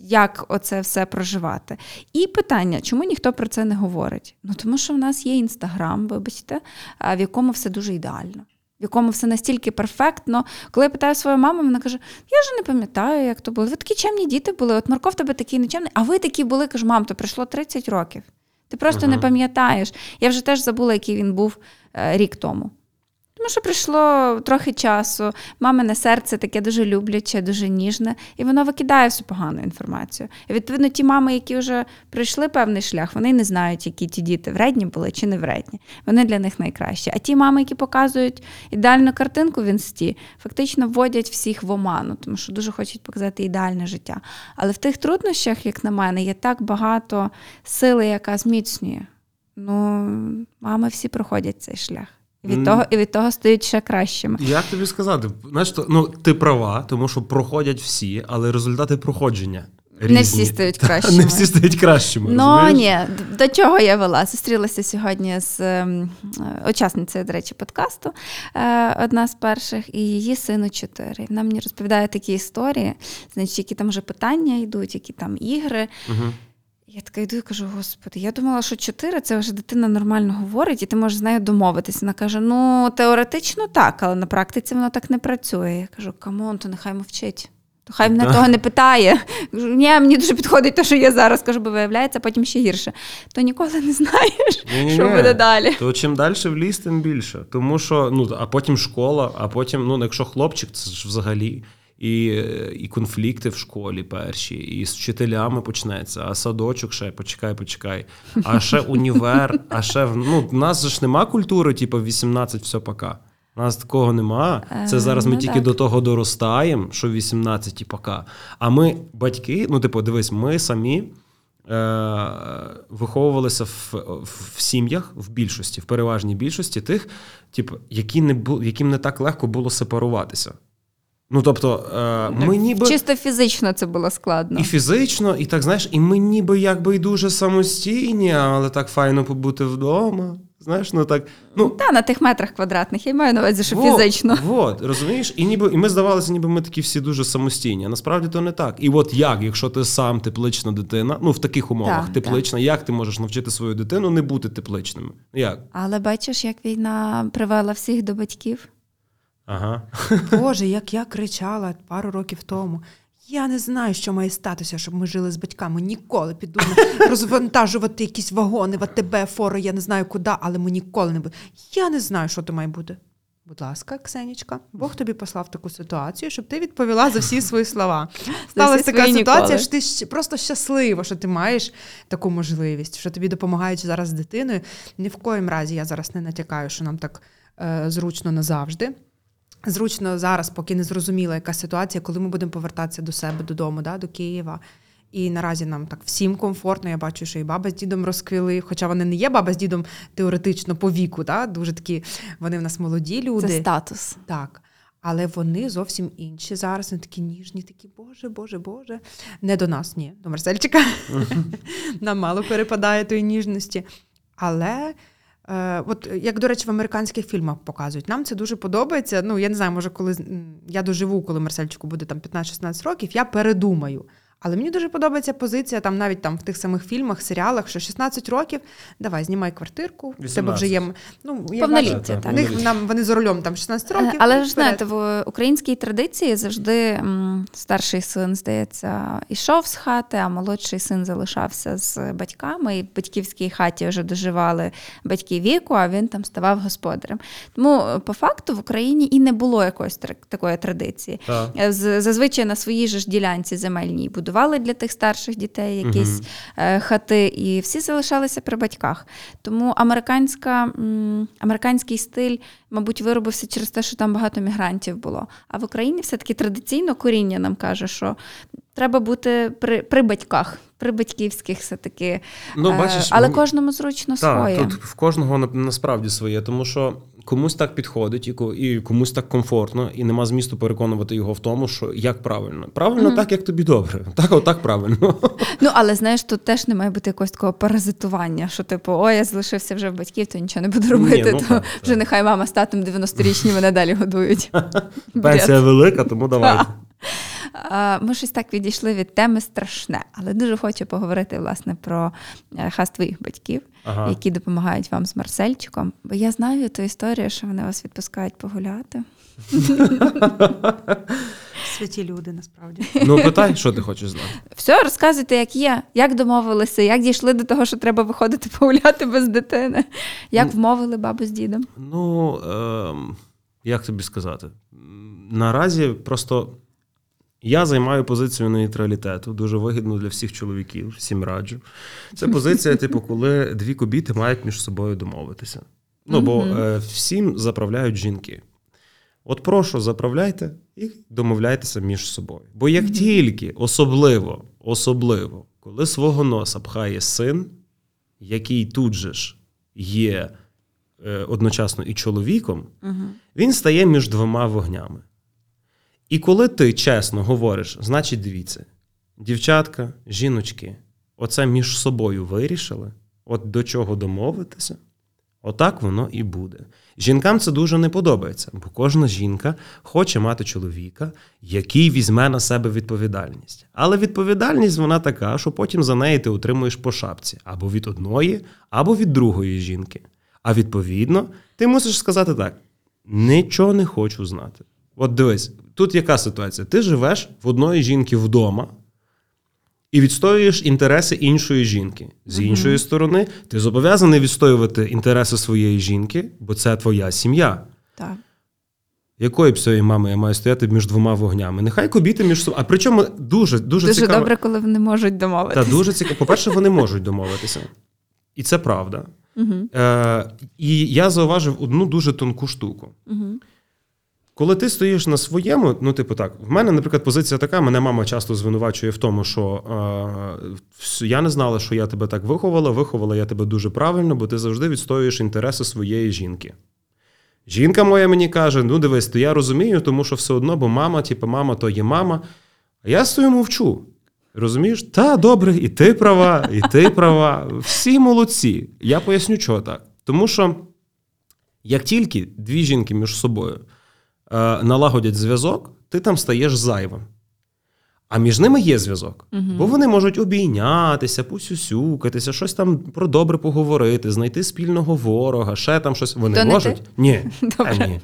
Speaker 1: як оце все проживати. І питання, чому ніхто про це не говорить? Ну тому що в нас є інстаграм, вибачте, в якому все дуже ідеально. В якому все настільки перфектно. Коли я питаю свою маму, вона каже: Я вже не пам'ятаю, як то було. Ви такі чемні діти були. От Марков тебе такий нечемний, а ви такі були. Кажу, мам, то пройшло 30 років. Ти просто не пам'ятаєш. Я вже теж забула, який він був е, рік тому. Тому що пройшло трохи часу, мамине серце таке дуже любляче, дуже ніжне, і воно викидає всю погану інформацію. І відповідно, ті мами, які вже пройшли певний шлях, вони не знають, які ті діти вредні були чи не вредні. Вони для них найкращі. А ті мами, які показують ідеальну картинку в інсті, фактично вводять всіх в оману, тому що дуже хочуть показати ідеальне життя. Але в тих труднощах, як на мене, є так багато сили, яка зміцнює. Ну, мами всі проходять цей шлях. Від,
Speaker 2: М.
Speaker 1: того, і від того стають ще кращими.
Speaker 2: Як тобі сказати? Знаєш, то- ну ти права, тому що проходять всі, але результати проходження. Різні.
Speaker 1: Не всі стають кращими.
Speaker 2: Не всі стають кращими.
Speaker 1: Ну ні, до чого я вела? Зустрілася сьогодні з ем, е, учасницею, до речі, подкасту, е, одна з перших, і її сину чотири. Вона мені розповідає такі історії, значить, які там вже питання йдуть, які там ігри.
Speaker 2: Мгм.
Speaker 1: Я така йду і кажу: Господи, я думала, що чотири це вже дитина нормально говорить, і ти можеш з нею домовитися. Вона каже: ну теоретично так, але на практиці воно так не працює. Я кажу, come on, то нехай мовчить. То хай мене того не питає. Кажу, Ні, мені дуже підходить те, що я зараз кажу, бо виявляється, потім ще гірше. То ніколи не знаєш,
Speaker 2: Ні-ні-ні.
Speaker 1: що буде далі.
Speaker 2: То чим далі в ліс, тим більше. Тому що, ну, а потім школа, а потім, ну, якщо хлопчик, це ж взагалі. І і конфлікти в школі перші, і з вчителями почнеться, а садочок ще почекай, почекай. А ще універ, а ще ну, в нас ж нема культури, типу, 18 все пока. У нас такого нема. Це зараз ми
Speaker 1: ну,
Speaker 2: тільки
Speaker 1: так.
Speaker 2: до того доростаємо, що 18 і пока. А ми, батьки, ну, типу, дивись, ми самі. Е, виховувалися в, в сім'ях в більшості, в переважній більшості тих, типу, які не бу, яким не так легко було сепаруватися. Ну, тобто, е, ми ніби
Speaker 1: Чисто фізично це було складно.
Speaker 2: і фізично, і так знаєш, і ми ніби якби й дуже самостійні, але так файно побути вдома. Знаєш, ну так. Ну,
Speaker 1: Та на тих метрах квадратних я маю на увазі, що
Speaker 2: вот,
Speaker 1: фізично.
Speaker 2: Вот, розумієш? І ніби і ми здавалося, ніби ми такі всі дуже самостійні. А насправді то не так. І от як, якщо ти сам теплична дитина, ну в таких умовах
Speaker 1: Так,
Speaker 2: теплична, як ти можеш навчити свою дитину не бути тепличними? Як?
Speaker 1: Але бачиш, як війна привела всіх до батьків.
Speaker 2: Ага.
Speaker 3: Боже, як я кричала пару років тому. Я не знаю, що має статися, щоб ми жили з батьками. Ніколи піду на розвантажувати якісь вагони, в АТБ, фори, я не знаю куди, але ми ніколи не будемо. Я не знаю, що то має бути. Будь ласка, Ксенічка, Бог тобі послав таку ситуацію, щоб ти відповіла за всі свої слова. Сталася така ситуація, що ти просто щаслива, що ти маєш таку можливість, що тобі допомагають зараз з дитиною. Ні в коїм разі я зараз не натякаю, що нам так е, зручно назавжди. Зручно зараз, поки не зрозуміла, яка ситуація, коли ми будемо повертатися до себе додому, да, до Києва. І наразі нам так всім комфортно. Я бачу, що і баба з дідом розквіли, хоча вони не є баба з дідом теоретично по віку, да, дуже такі вони в нас молоді люди.
Speaker 1: Це статус.
Speaker 3: Так. Але вони зовсім інші зараз. Вони такі ніжні, такі, Боже, Боже, Боже. Не до нас, ні, до Марсельчика. Нам мало перепадає тої ніжності. Але. Е, от як, до речі, в американських фільмах показують, нам це дуже подобається. Ну, я не знаю, може, коли я доживу, коли Марсельчику буде там 15-16 років, я передумаю. Але мені дуже подобається позиція там навіть там в тих самих фільмах, серіалах, що 16 років, давай, знімай квартирку, в тебе вже є. Ну,
Speaker 1: Повноліття, так.
Speaker 3: них нам вони за рулем там 16
Speaker 1: Е,
Speaker 3: років.
Speaker 1: Але ж знаєте, в українській традиції завжди м, старший син, здається, ішов з хати, а молодший син залишався з батьками, і в батьківській хаті вже доживали батьки віку, а він там ставав господарем. Тому е, по факту в Україні і не було якоїсь такої традиції.
Speaker 2: Так.
Speaker 1: Е, з- Зазвичай на своїй же ж ділянці земельній будували для тих старших дітей якісь е, хати, і всі залишалися при батьках. Тому американська, американський стиль, мабуть, виробився через те, що там багато мігрантів було. А в Україні все-таки традиційно коріння нам каже, що треба бути при, при батьках, при батьківських все-таки.
Speaker 2: Ну,
Speaker 1: Е,
Speaker 2: бачиш,
Speaker 1: але
Speaker 2: мені-
Speaker 1: кожному зручно
Speaker 2: Так,
Speaker 1: своє.
Speaker 2: тут в кожного на- насправді своє, тому що комусь так підходить, і ко- і комусь так комфортно, і нема змісту переконувати його в тому, що як правильно. Правильно так, як тобі добре. Так, отак правильно.
Speaker 1: Ну, але знаєш, тут теж не має бути якогось такого паразитування, що типу, ой, я залишився вже в батьків, то нічого не буду робити,
Speaker 2: ну
Speaker 1: то
Speaker 2: так,
Speaker 1: вже
Speaker 2: так.
Speaker 1: нехай мама з татом 90-річні мене далі годують.
Speaker 2: Пенсія велика, тому давайте.
Speaker 1: Ми щось так відійшли від теми страшне, але дуже хочу поговорити власне про е, хас твоїх батьків,
Speaker 2: Ага.
Speaker 1: які допомагають вам з Марсельчиком. Бо я знаю ту історію, що вони вас відпускають погуляти.
Speaker 3: Святі люди, насправді.
Speaker 2: Ну, питай, що ти хочеш знати.
Speaker 1: Все, розказуйте, як є, як домовилися, як дійшли до того, що треба виходити погуляти без дитини, як вмовили бабу з дідом.
Speaker 2: Ну, ем, як тобі сказати? Наразі просто я займаю позицію нейтралітету, дуже вигідно для всіх чоловіків, всім раджу. Це позиція, типу, коли дві кобіти мають між собою домовитися. Ну, бо е, всім заправляють жінки. От прошу, заправляйте і домовляйтеся між собою. Бо як тільки, особливо, особливо, коли свого носа пхає син, який тут же ж є е, одночасно і чоловіком, він стає між двома вогнями. І коли ти чесно говориш, значить, дивіться, дівчатка, жіночки, оце між собою вирішили, от до чого домовитися, отак воно і буде. Жінкам це дуже не подобається, бо кожна жінка хоче мати чоловіка, який візьме на себе відповідальність. Але відповідальність вона така, що потім за неї ти отримуєш по шапці або від одної, або від другої жінки. А відповідно, ти мусиш сказати так: нічого не хочу знати. От дивись, тут яка ситуація? Ти живеш в одної жінки вдома і відстоюєш інтереси іншої жінки. З іншої сторони, ти зобов'язаний відстоювати інтереси своєї жінки, бо це твоя сім'я.
Speaker 1: Так.
Speaker 2: Якої б своєї мами я маю стояти між двома вогнями? Нехай кобіти між собою. А причому дуже дуже,
Speaker 1: Дуже
Speaker 2: цікаво.
Speaker 1: добре, коли вони можуть домовитися.
Speaker 2: Та дуже цікаво. По-перше, вони можуть домовитися. І це правда.
Speaker 1: Угу.
Speaker 2: Е, і я зауважив одну дуже тонку штуку.
Speaker 1: Угу.
Speaker 2: Коли ти стоїш на своєму, ну, типу так, в мене, наприклад, позиція така: мене мама часто звинувачує в тому, що е, я не знала, що я тебе так виховала, виховала я тебе дуже правильно, бо ти завжди відстоюєш інтереси своєї жінки. Жінка моя мені каже: ну дивись, то я розумію, тому що все одно, бо мама, типу, мама то є мама. А я стою мовчу. Розумієш? Та добре, і ти права, і ти права. Всі молодці. Я поясню, чого так. Тому що як тільки дві жінки між собою налагодять зв'язок, ти там стаєш зайвим. А між ними є зв'язок. Бо вони можуть обійнятися, посюсюкатися, щось там про добре поговорити, знайти спільного ворога, ще там щось. Вони
Speaker 1: То не
Speaker 2: можуть? Ні.
Speaker 1: Добре.
Speaker 2: А, ні.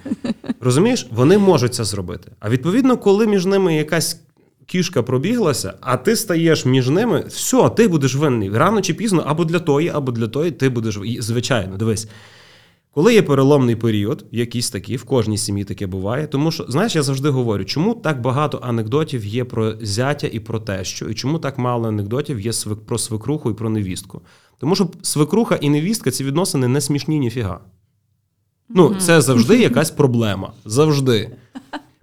Speaker 2: Розумієш, вони можуть це зробити. А відповідно, коли між ними якась кішка пробіглася, а ти стаєш між ними, все, ти будеш винний. Рано чи пізно, або для тої, або для тої, ти будеш. Звичайно, дивись. Коли є переломний період, якийсь такий, в кожній сім'ї таке буває. Тому що, знаєш, я завжди говорю, чому так багато анекдотів є про зятя і про тещу, і чому так мало анекдотів є про свекруху і про невістку. Тому що свекруха і невістка ці відносини не смішні ніфіга. Ну, це завжди якась проблема. Завжди.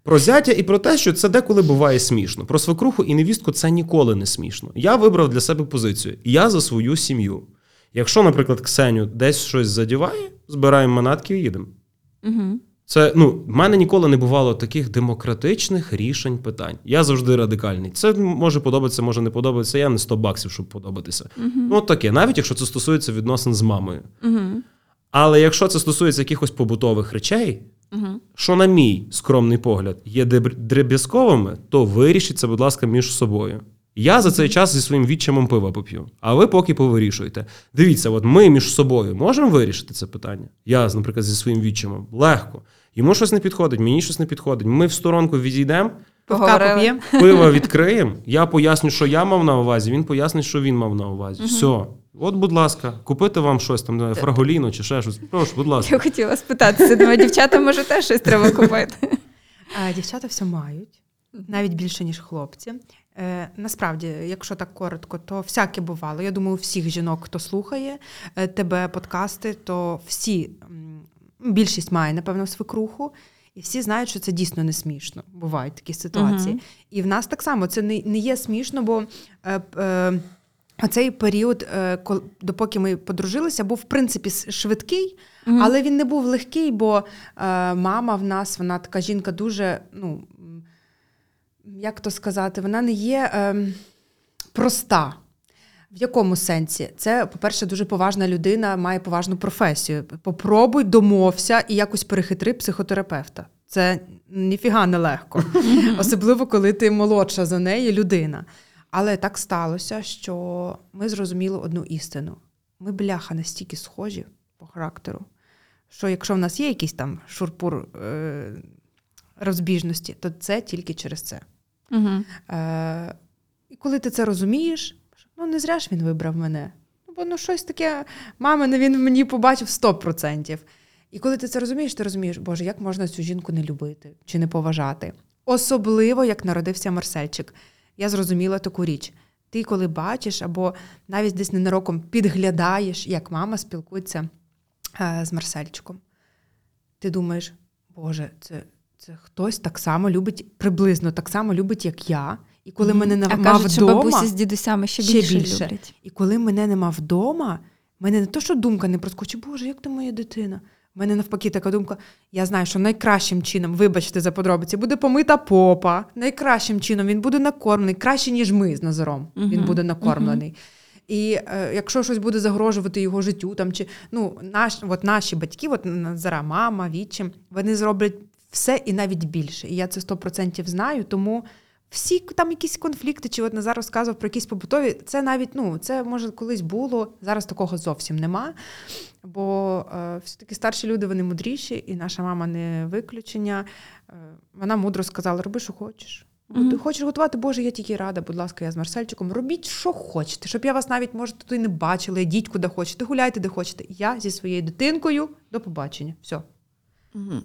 Speaker 2: Про зятя і про те, що це деколи буває смішно. Про свекруху і невістку це ніколи не смішно. Я вибрав для себе позицію. Я за свою сім'ю. Якщо, наприклад, Ксеню десь щось задіває, збираємо манатки і їдемо.
Speaker 1: Угу.
Speaker 2: Це ну, в мене ніколи не бувало таких демократичних рішень питань. Я завжди радикальний. Це може подобатися, може не подобатися. Я не 100 баксів, щоб подобатися. Ну, от таке, навіть якщо це стосується відносин з мамою.
Speaker 1: Угу.
Speaker 2: Але якщо це стосується якихось побутових речей,
Speaker 1: Угу.
Speaker 2: що, на мій скромний погляд, є дреб'язковими, то вирішіть це, будь ласка, між собою. Я за цей час зі своїм відчимом пива поп'ю, а ви поки повирішуєте. Дивіться, от ми між собою можемо вирішити це питання. Я, наприклад, зі своїм відчимом легко. Йому щось не підходить, мені щось не підходить. Ми в сторонку відійдемо,
Speaker 1: Поговорили.
Speaker 2: пиво відкриємо. Я поясню, що я мав на увазі. Він пояснить, що він мав на увазі. Все. От, будь ласка, купити вам щось там, не фраголіно чи ще щось. Прошу, будь ласка.
Speaker 1: Я хотіла спитатися, думаю, дівчата, може, теж щось треба купити.
Speaker 3: А, Дівчата все мають, навіть більше, ніж хлопці. Е, насправді, якщо так коротко, то всяке бувало. Я думаю, у всіх жінок, хто слухає е, тебе подкасти, то всі, більшість має, напевно, свекруху. І всі знають, що це дійсно не смішно. Бувають такі ситуації.
Speaker 1: Мгм.
Speaker 3: І в нас так само це не, не є смішно, бо е, е, оцей період, е, допоки ми подружилися, був в принципі швидкий,
Speaker 1: Мгм.
Speaker 3: але він не був легкий, бо е, мама в нас, вона така жінка дуже, ну як то сказати, вона не є е, проста. В якому сенсі? Це, по-перше, дуже поважна людина, має поважну професію. Попробуй, домовся і якось перехитри психотерапевта. Це ніфіга не легко, особливо коли ти молодша за неї людина. Але так сталося, що ми зрозуміли одну істину: ми, бляха, настільки схожі по характеру, що якщо в нас є якийсь там шурпур е- розбіжності, то це тільки через це.
Speaker 1: Угу.
Speaker 3: Е, і коли ти це розумієш, ну не зря ж він вибрав мене. Ну, бо ну щось таке, мамине він мені побачив 100%. І коли ти це розумієш, ти розумієш, Боже, як можна цю жінку не любити чи не поважати? Особливо, як народився Марсельчик. Я зрозуміла таку річ. Ти, коли бачиш, або навіть десь ненароком підглядаєш, як мама спілкується е, з Марсельчиком, ти думаєш, Боже, це, хтось так само любить, приблизно так само любить, як я. І коли мене
Speaker 1: а
Speaker 3: нема
Speaker 1: кажуть, що
Speaker 3: вдома,
Speaker 1: бабусі з дідусями ще
Speaker 3: ще
Speaker 1: більше,
Speaker 3: більше.
Speaker 1: люблять.
Speaker 3: і коли мене нема вдома, мене не то, що думка не проскочить, Боже, як ти моя дитина? У мене навпаки така думка. Я знаю, що найкращим чином, вибачте за подробиці, буде помита попа. Найкращим чином він буде накормлений, краще, ніж ми з Назаром. Він буде накормлений. І е, якщо щось буде загрожувати його життю, там чи ну наш, от наші батьки, от Назара, мама, відчим, вони зроблять все і навіть більше. І я це 100% знаю, тому. Всі там якісь конфлікти, чи от Назар розказував про якісь побутові, це навіть ну це може колись було. Зараз такого зовсім нема. Бо е, все-таки старші люди вони мудріші, і наша мама не виключення. Е, вона мудро сказала: роби, що хочеш. Ти хочеш готувати, Боже, я тільки рада, будь ласка, я з Марсельчиком. Робіть, що хочете, щоб я вас навіть, може, туди не бачила, йдіть куди хочете, гуляйте, де хочете. Я зі своєю дитинкою до побачення. Все.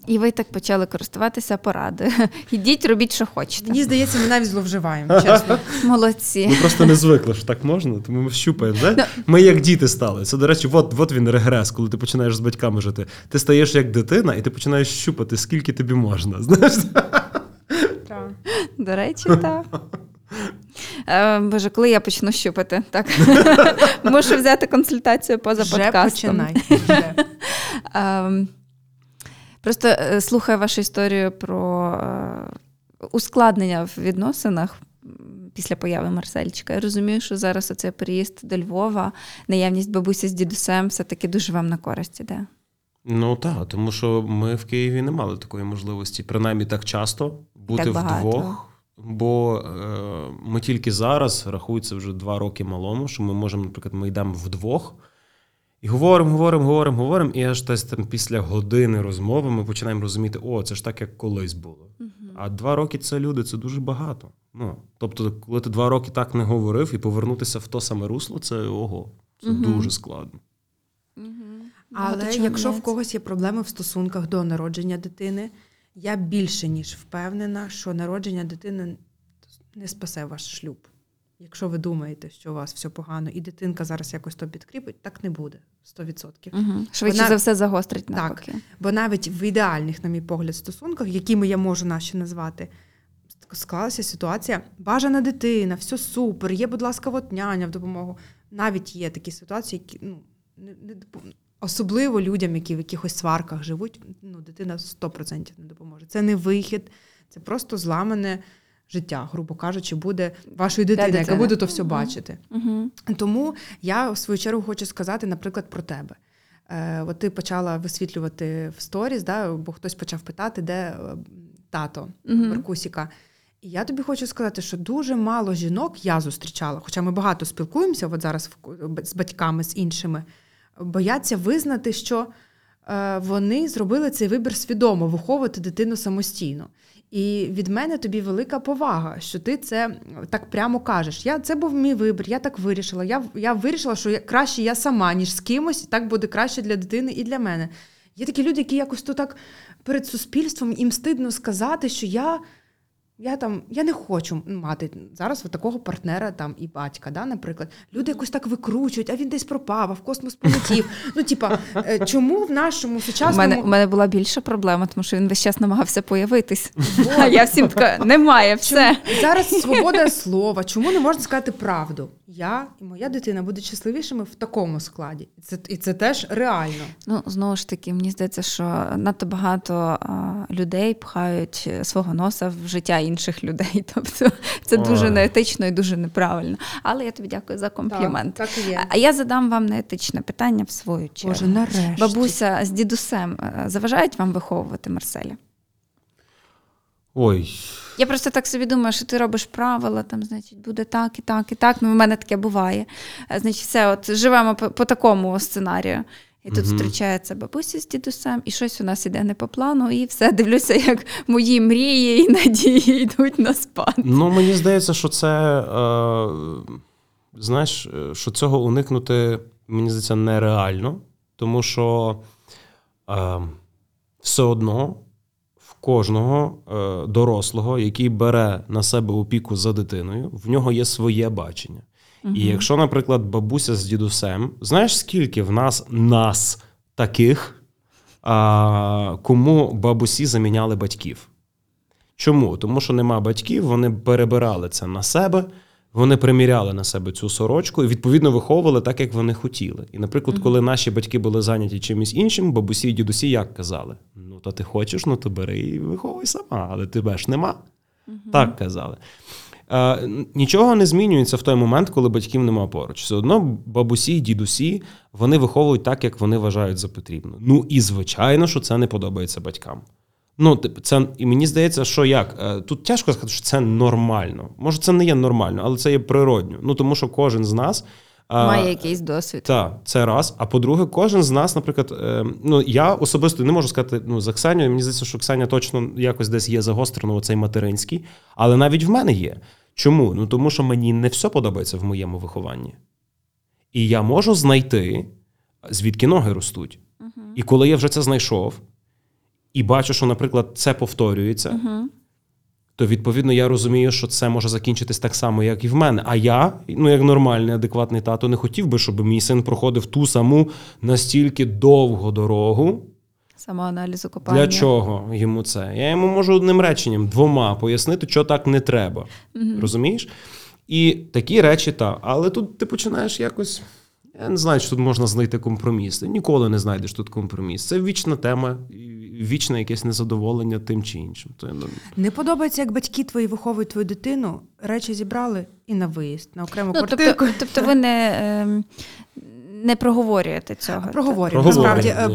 Speaker 1: І ви так почали користуватися порадою. Ідіть, робіть, що хочете.
Speaker 3: Мені здається, ми навіть зловживаємо, чесно.
Speaker 1: Молодці.
Speaker 2: Ми просто не звикли, що так можна, тому ми щупаємо.
Speaker 1: Ну.
Speaker 2: Да? Ми як діти стали. Це, до речі, от, от він регрес, коли ти починаєш з батьками жити. Ти стаєш як дитина, і ти починаєш щупати, скільки тобі можна. Знаєш?
Speaker 1: До речі, так. Е, Боже, коли я почну щупати, так. Мушу взяти консультацію поза
Speaker 3: Вже
Speaker 1: подкастом.
Speaker 3: починай.
Speaker 1: Просто е, слухаю вашу історію про е, ускладнення в відносинах після появи Марсельчика. Я розумію, що зараз оцей переїзд до Львова, наявність бабусі з дідусем все-таки дуже вам на користь іде.
Speaker 2: Ну так, тому що ми в Києві не мали такої можливості, принаймні так часто бути
Speaker 1: Так
Speaker 2: вдвох. Бо е, ми тільки зараз рахується вже два роки малому, що ми можемо, наприклад, ми йдемо вдвох і говоримо, говоримо, говоримо, говоримо, і аж десь там після години розмови ми починаємо розуміти, о, це ж так, як колись було. А два роки це люди, це дуже багато. Ну, тобто, коли ти два роки так не говорив і повернутися в то саме русло, це ого, це дуже складно.
Speaker 3: Але
Speaker 1: Багато чого
Speaker 3: якщо в когось є проблеми в стосунках до народження дитини, я більше ніж впевнена, що народження дитини не спасе ваш шлюб. Якщо ви думаєте, що у вас все погано, і дитинка зараз якось то підкріпить, так не буде 100%.
Speaker 1: Угу. Швидше
Speaker 3: Вона-
Speaker 1: за все загострить
Speaker 3: Так. Бо навіть в ідеальних, на мій погляд, стосунках, якими я можу наші назвати, склалася ситуація: бажана дитина, все супер, є, будь ласка, от няня в допомогу. Навіть є такі ситуації, які ну не, не особливо людям, які в якихось сварках живуть, ну дитина 100% не допоможе. Це не вихід, це просто зламане життя, грубо кажучи, буде вашої дитини, яка буде то все бачити.
Speaker 1: Угу.
Speaker 3: Тому я в свою чергу хочу сказати, наприклад, про тебе. Е, от ти почала висвітлювати в сторіс, да, бо хтось почав питати, де е, тато. Маркусіка. І я тобі хочу сказати, що дуже мало жінок я зустрічала, хоча ми багато спілкуємося от зараз з батьками, з іншими, бояться визнати, що е, вони зробили цей вибір свідомо виховувати дитину самостійно. І від мене тобі велика повага, що ти це так прямо кажеш. Я це був мій вибір, я так вирішила. Я, я вирішила, що я, краще я сама, ніж з кимось, і так буде краще для дитини і для мене. Є такі люди, які якось то так перед суспільством їм стидно сказати, що я. Я там я не хочу мати зараз от такого партнера там і батька, да, наприклад. Люди якось так викручують, а він десь пропав, а в космос полетів. Ну, типа, е, чому в нашому
Speaker 1: У мене, у мене була більша проблема, тому що він весь час намагався появитись. А я всім така, немає, все.
Speaker 3: зараз свобода слова? Чому не можна сказати правду? Я і моя дитина будуть щасливішими в такому складі. Це, і це теж реально.
Speaker 1: Ну, знову ж таки, мені здається, що надто багато а, людей пхають свого носа в життя інших людей. Тобто це
Speaker 2: Ой.
Speaker 1: дуже неетично і дуже неправильно. Але я тобі дякую за комплімент.
Speaker 3: Так, так є.
Speaker 1: А я задам вам неетичне питання в свою чергу.
Speaker 3: Боже, нарешті.
Speaker 1: Бабуся з дідусем е, заважають вам виховувати Марселя?
Speaker 2: Ой,
Speaker 1: Я просто так собі думаю, що ти робиш правила, там, значить, буде так і так, і так. Ну, в мене таке буває. Е, Значить, все, от живемо по, по такому сценарію. І тут зустрічається бабуся з дідусем, і щось у нас іде не по плану, і все дивлюся, як мої мрії і надії йдуть на спад.
Speaker 2: Ну, мені здається, що це. Е, знаєш, е, що цього уникнути, мені здається, нереально. Тому що е, все одно в кожного е, дорослого, який бере на себе опіку за дитиною, в нього є своє бачення. І якщо, наприклад, бабуся з дідусем, знаєш, скільки в нас нас таких, а, кому бабусі заміняли батьків? Чому? Тому що нема батьків, вони перебирали це на себе, вони приміряли на себе цю сорочку і відповідно виховували так, як вони хотіли. І, наприклад, коли наші батьки були зайняті чимось іншим, бабусі і дідусі як казали: ну, то ти хочеш, ну то бери і виховуй сама, але тебе ж нема. Так казали. Е, нічого не змінюється в той момент, коли батьків нема поруч. Все одно бабусі дідусі вони виховують так, як вони вважають за потрібно. Ну і звичайно, що це не подобається батькам. Ну, це і мені здається, що як Е, тут тяжко сказати, що це нормально. Може, це не є нормально, але це є природньо. Ну тому що кожен з нас а,
Speaker 1: Має якийсь досвід.
Speaker 2: так, це раз. А по-друге, кожен з нас, наприклад, е, ну я особисто не можу сказати ну, за Ксенію. Мені здається, що Ксеня точно якось десь є загострено цей материнський, але навіть в мене є. Чому? Ну тому що мені не все подобається в моєму вихованні. І я можу знайти, звідки ноги ростуть. І коли я вже це знайшов, і бачу, що, наприклад, це повторюється,
Speaker 1: Угу.
Speaker 2: то відповідно я розумію, що це може закінчитись так само, як і в мене. А я, ну як нормальний, адекватний тато, не хотів би, щоб мій син проходив ту саму настільки довгу дорогу.
Speaker 1: Самоаналізу копання.
Speaker 2: Для чого йому це? Я йому можу одним реченням, двома пояснити, що так не треба.
Speaker 1: Мгм.
Speaker 2: Розумієш? І такі речі, так. Але тут ти починаєш якось. Я не знаю, чи тут можна знайти компроміс. Ти ніколи не знайдеш тут компроміс. Це вічна тема, вічне якесь незадоволення тим чи іншим. То, ну,
Speaker 3: Не подобається, як батьки твої виховують твою дитину, речі зібрали і на виїзд, на окрему
Speaker 1: Ну,
Speaker 3: квартирку.
Speaker 1: тобто, тобто ви не, ем, не проговорюєте цього.
Speaker 3: Проговорюємо. Насправді е,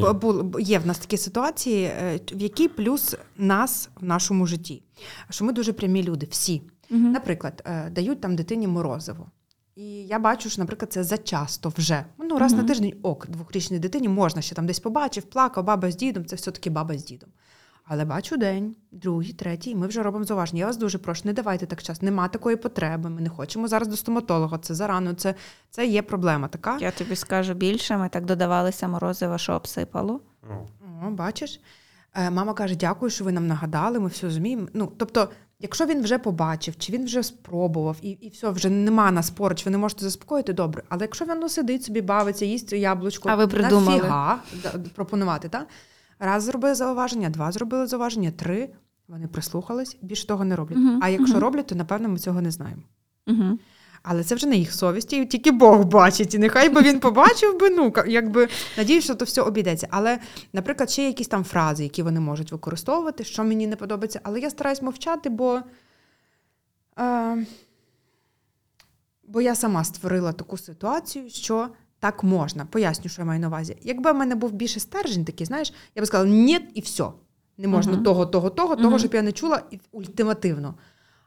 Speaker 3: є в нас такі ситуації, е, в які плюс нас в нашому житті. Що ми дуже прямі люди, всі.
Speaker 1: Мгм.
Speaker 3: Наприклад, е, дають там дитині морозиво. І я бачу, що, наприклад, це зачасто вже. Ну, раз
Speaker 1: Мгм.
Speaker 3: на тиждень ок, двохрічній дитині можна ще там десь побачив, плакав, баба з дідом, це все-таки баба з дідом. Але бачу день, другий, третій, і ми вже робимо зауваження. Я вас дуже прошу, не давайте так часто. Нема такої потреби. Ми не хочемо зараз до стоматолога. Це зарано, це, це є проблема така.
Speaker 1: Я тобі скажу більше, ми так додавалися морозива, що обсипало.
Speaker 3: О, бачиш? Е, Мама каже, дякую, що ви нам нагадали, ми все розуміємо. Ну, тобто, якщо він вже побачив, чи він вже спробував, і, і все, вже нема нас поруч, ви не можете заспокоїти, добре. Але якщо він ну, сидить собі, бавиться, їсть яблучко,
Speaker 1: А ви придумали?
Speaker 3: нафіга пропонувати, так? Раз зробили зауваження, два зробили зауваження, три. Вони прислухались, більше того не роблять.
Speaker 1: Мгм,
Speaker 3: А якщо
Speaker 1: мгм.
Speaker 3: роблять, то напевно ми цього не знаємо.
Speaker 1: Угу.
Speaker 3: Але це вже не їх совісті, і тільки Бог бачить. І нехай би він побачив би, ну якби надіюсь, що то все обійдеться. Але, наприклад, ще якісь там фрази, які вони можуть використовувати, що мені не подобається. Але я стараюсь мовчати, бо, е, бо я сама створила таку ситуацію, що так можна. Поясню, що я маю на увазі. Якби в мене був більше стержень такий, знаєш, я би сказала, ні, і все. Не можна
Speaker 1: Мгм.
Speaker 3: того, того, того, того,
Speaker 1: Мгм.
Speaker 3: щоб я не чула і ультимативно.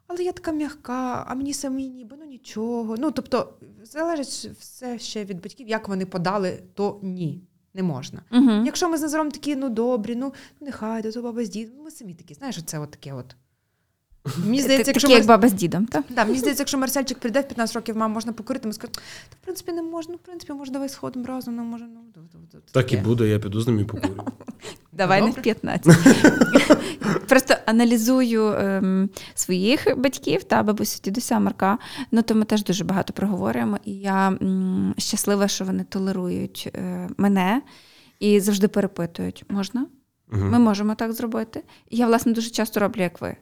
Speaker 3: Але я така м'яка, а мені самі ніби ну нічого. Ну тобто, залежить все ще від батьків, як вони подали, то ні, не можна.
Speaker 1: Угу.
Speaker 3: Якщо ми з Назаром такі, ну добрі, ну нехай, то баба з дідом, ми самі такі, знаєш, оце от таке от. Мені здається, якщо
Speaker 1: як баба з дідом, так?
Speaker 3: да, мені здається, якщо Марсельчик прийде в 15 років, мам, можна покурити, ми скажемо, та в принципі не можна, в принципі, може, давай сходимо разом, ну може, ну
Speaker 2: Так і буде, я піду з ним і покурю.
Speaker 1: Давай не в 15. Просто аналізую ем, своїх батьків та бабусю дідуся Марка. Ну то ми теж дуже багато проговорюємо. І я м, щаслива, що вони толерують е, мене і завжди перепитують: можна? Ми можемо так зробити. І я, власне, дуже часто роблю, як ви.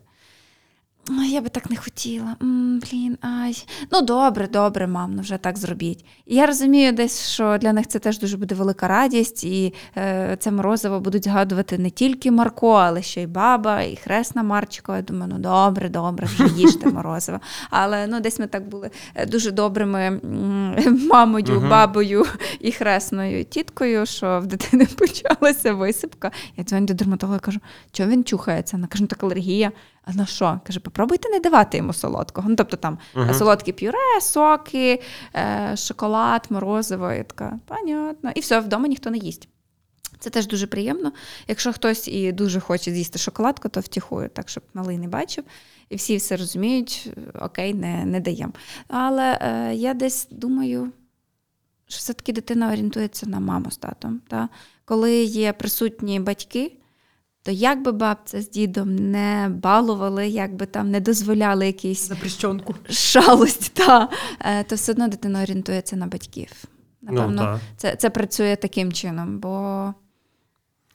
Speaker 1: «Ой, Я би так не хотіла. М, блін, ай. Ну, добре, добре, мам, ну вже так зробіть. І я розумію десь, що для них це теж дуже буде велика радість, і е, це морозиво будуть згадувати не тільки Марко, але ще й баба, і хресна Марчикова. Я думаю, ну добре, добре, вже їжте морозиво. Але ну, десь ми так були е, дуже добрими мамою, бабою і хресною тіткою, що в дитини почалася висипка. Я дзвоню до дерматолога кажу, чого він чухається? Вона каже, ну так алергія. А на що? Каже, попробуйте не давати йому солодкого. Ну, тобто там
Speaker 2: Мгм.
Speaker 1: солодкі пюре, соки, е, шоколад, морозиво. Я така, понятно. І все, вдома ніхто не їсть. Це теж дуже приємно. Якщо хтось і дуже хоче з'їсти шоколадку, то втіхую, так щоб малий не бачив. І всі все розуміють, окей, не, не даємо. Але е, я десь думаю, що все-таки дитина орієнтується на маму з татом. Та? Коли є присутні батьки, то як би бабця з дідом не балували, як би там не дозволяли якісь
Speaker 3: Запрещенку.
Speaker 1: шалость, та, е, то все одно дитина орієнтується на батьків. Напевно,
Speaker 2: Ну,
Speaker 1: це, це працює таким чином, бо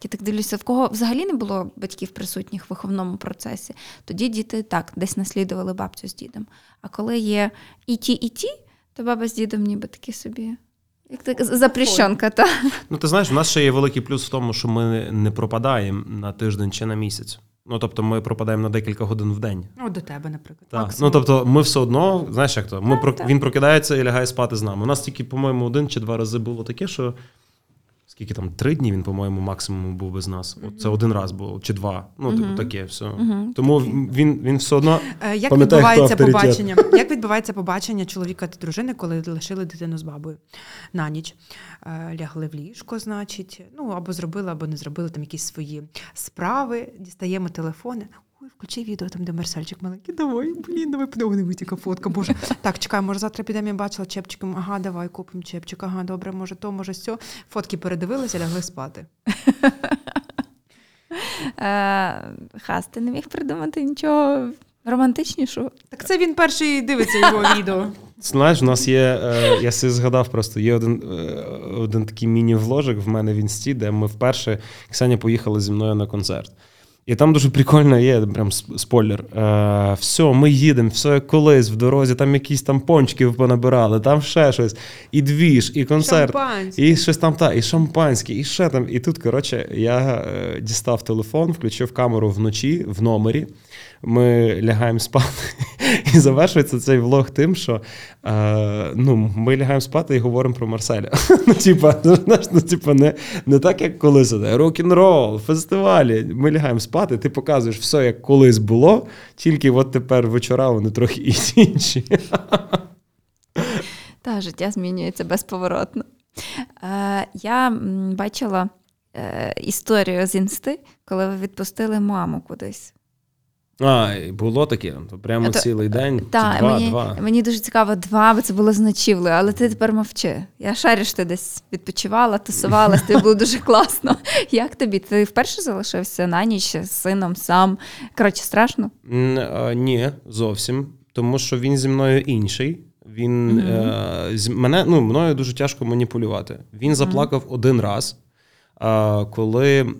Speaker 1: я так дивлюся, в кого взагалі не було батьків присутніх в виховному процесі, тоді діти так десь наслідували бабцю з дідом. А коли є і ті, і ті, то баба з дідом ніби такі собі. Як так, запрещенка, та.
Speaker 2: Ну, ти знаєш, у нас ще є великий плюс в тому, що ми не пропадаємо на тиждень чи на місяць. Ну, тобто, ми пропадаємо на декілька годин в день.
Speaker 3: Ну, до тебе, наприклад.
Speaker 2: Так.
Speaker 3: Максимум.
Speaker 2: Ну, тобто, ми все одно, знаєш, як то? Ми
Speaker 1: Так,
Speaker 2: про...
Speaker 1: так.
Speaker 2: Він прокидається і лягає спати з нами. У нас тільки, по-моєму, один чи два рази було таке, що скільки там, три дні він, по-моєму, максимум був без нас. От це один раз було, чи два. Ну, типу, таке все.
Speaker 1: Мгм.
Speaker 2: Тому він, він все одно.
Speaker 3: Е, Як
Speaker 2: Пам'ятаю,
Speaker 3: відбувається
Speaker 2: хто
Speaker 3: побачення? Як відбувається побачення чоловіка та дружини, коли лишили дитину з бабою на ніч? Е, Лягли в ліжко, значить, ну або зробили, або не зробили там якісь свої справи. Дістаємо телефони. Ой, включи відео там, де Марсельчик маленький. Давай, блін, давай подивимось, яка фотка. Боже, так, чекай, може завтра підемо, я бачила чепчиком. Ага, давай купимо чепчик. Ага, добре, може то, може сьо. Фотки передивилися, лягли спати.
Speaker 1: Е, Хас, ти не міг придумати нічого романтичнішого.
Speaker 3: Так це він перший дивиться його відео.
Speaker 2: Знаєш, у нас є. Е, я собі згадав просто, є один е, один такий міні-вложик в мене в інсті, де ми вперше Ксеня поїхала зі мною на концерт. І там дуже прикольно є, прям спойлер. Е, Все, ми їдемо, все як колись в дорозі, там якісь там пончиків понабирали, там ще щось, і двіж, і концерт, і щось там, та, і шампанське, і ще там. І тут, коротше, я е, дістав телефон, включив камеру вночі в номері ми лягаємо спати. І завершується цей влог тим, що е, ну, ми лягаємо спати і говоримо про Марселя. Ну, типа, ну, типа, не не так, як колись рок-н-рол, фестивалі. Ми лягаємо спати, ти показуєш все, як колись було, тільки от тепер вечора вони трохи інші.
Speaker 1: Та, життя змінюється безповоротно. Е, Я бачила е, історію з інсти, коли ви відпустили маму кудись.
Speaker 2: А, було таке, то прямо
Speaker 1: то,
Speaker 2: цілий день.
Speaker 1: Та,
Speaker 2: два,
Speaker 1: мені,
Speaker 2: два.
Speaker 1: мені дуже цікаво, два, бо це було з але ти тепер мовчи. Я шарю, що ти десь відпочивала, тусувалась, тобі було дуже класно. Як тобі? Ти вперше залишився на ніч з сином сам? Коротше, страшно?
Speaker 2: Ні, зовсім. Тому що він зі мною інший. Він mm-hmm. е, з мене ну, мною дуже тяжко маніпулювати. Він заплакав mm-hmm. один раз, е, коли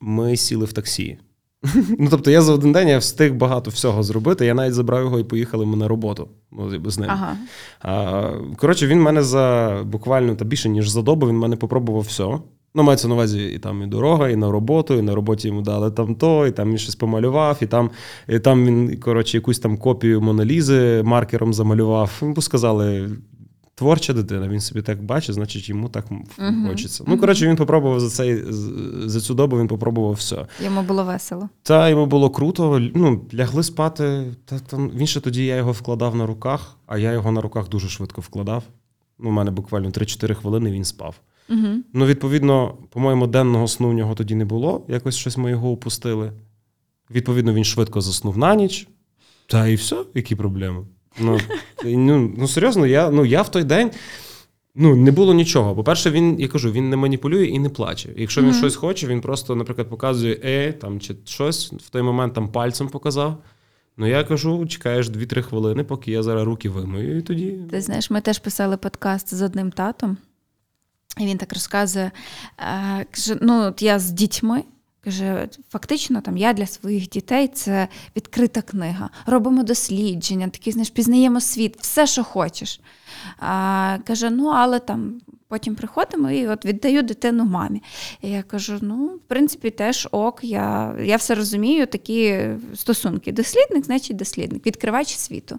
Speaker 2: ми сіли в таксі. Ну, тобто, я за один день я встиг багато всього зробити. Я навіть забрав його і поїхали ми на роботу ну, з ним. Ага. А, Коротше, він мене за буквально та більше, ніж за добу, він мене попробував все. Ну, мається на увазі і там і дорога, і на роботу, і на роботі йому дали там то, і там він щось помалював, і там і там він, коротше, якусь там копію Монолізи маркером замалював. Йому сказали, творча дитина, він собі так бачить, значить йому так uh-huh. хочеться. Ну, коротше, він попробував за цей за цю добу він попробував все.
Speaker 1: Йому було весело.
Speaker 2: Та йому було круто. Ну, лягли спати. Та там він ще тоді я його вкладав на руках, а я його на руках дуже швидко вкладав. Ну, У мене буквально 3-4 хвилини він спав. Uh-huh. Ну, відповідно, по-моєму, денного сну в нього тоді не було. Якось щось ми його упустили. Відповідно, він швидко заснув на ніч. Та і все, які проблеми. Ну, ну, ну серйозно, я ну, я в той день. Ну, не було нічого. По-перше, він, я кажу, він не маніпулює і не плаче. Якщо він mm-hmm. щось хоче, він просто, наприклад, показує е, там чи щось в той момент там пальцем показав. Ну, я кажу, чекаєш 2-3 хвилини, поки я зараз руки вимию, і тоді.
Speaker 1: Ти знаєш, ми теж писали подкаст з одним татом, і він так розказує: е, каже: ну, от я з дітьми, Каже, фактично, там я для своїх дітей це відкрита книга. Робимо дослідження, такі знаєш, пізнаємо світ, все, що хочеш. А, Каже, ну але там Потім приходимо і от віддаю дитину мамі. І я кажу: ну, в принципі, теж ок, я я все розумію, такі стосунки. Дослідник, значить, дослідник, відкривач світу.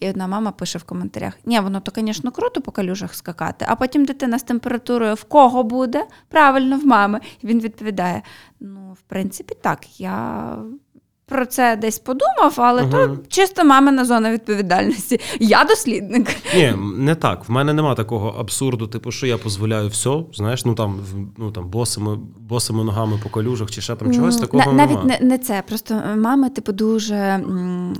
Speaker 1: І одна мама пише в коментарях: Ні, воно то, звісно, круто по калюжах скакати, а потім дитина з температурою в кого буде? Правильно, в мами. І він відповідає: Ну, в принципі, так, я про це десь подумав, але uh то чисто мамина зона відповідальності. Я дослідник.
Speaker 2: Ні, не так. В мене нема такого абсурду, типу, що я дозволяю все. Знаєш, ну там ну там босими босими ногами по калюжах чи ще там чогось такого.
Speaker 1: На, навіть не, не це. Просто мами, типу, дуже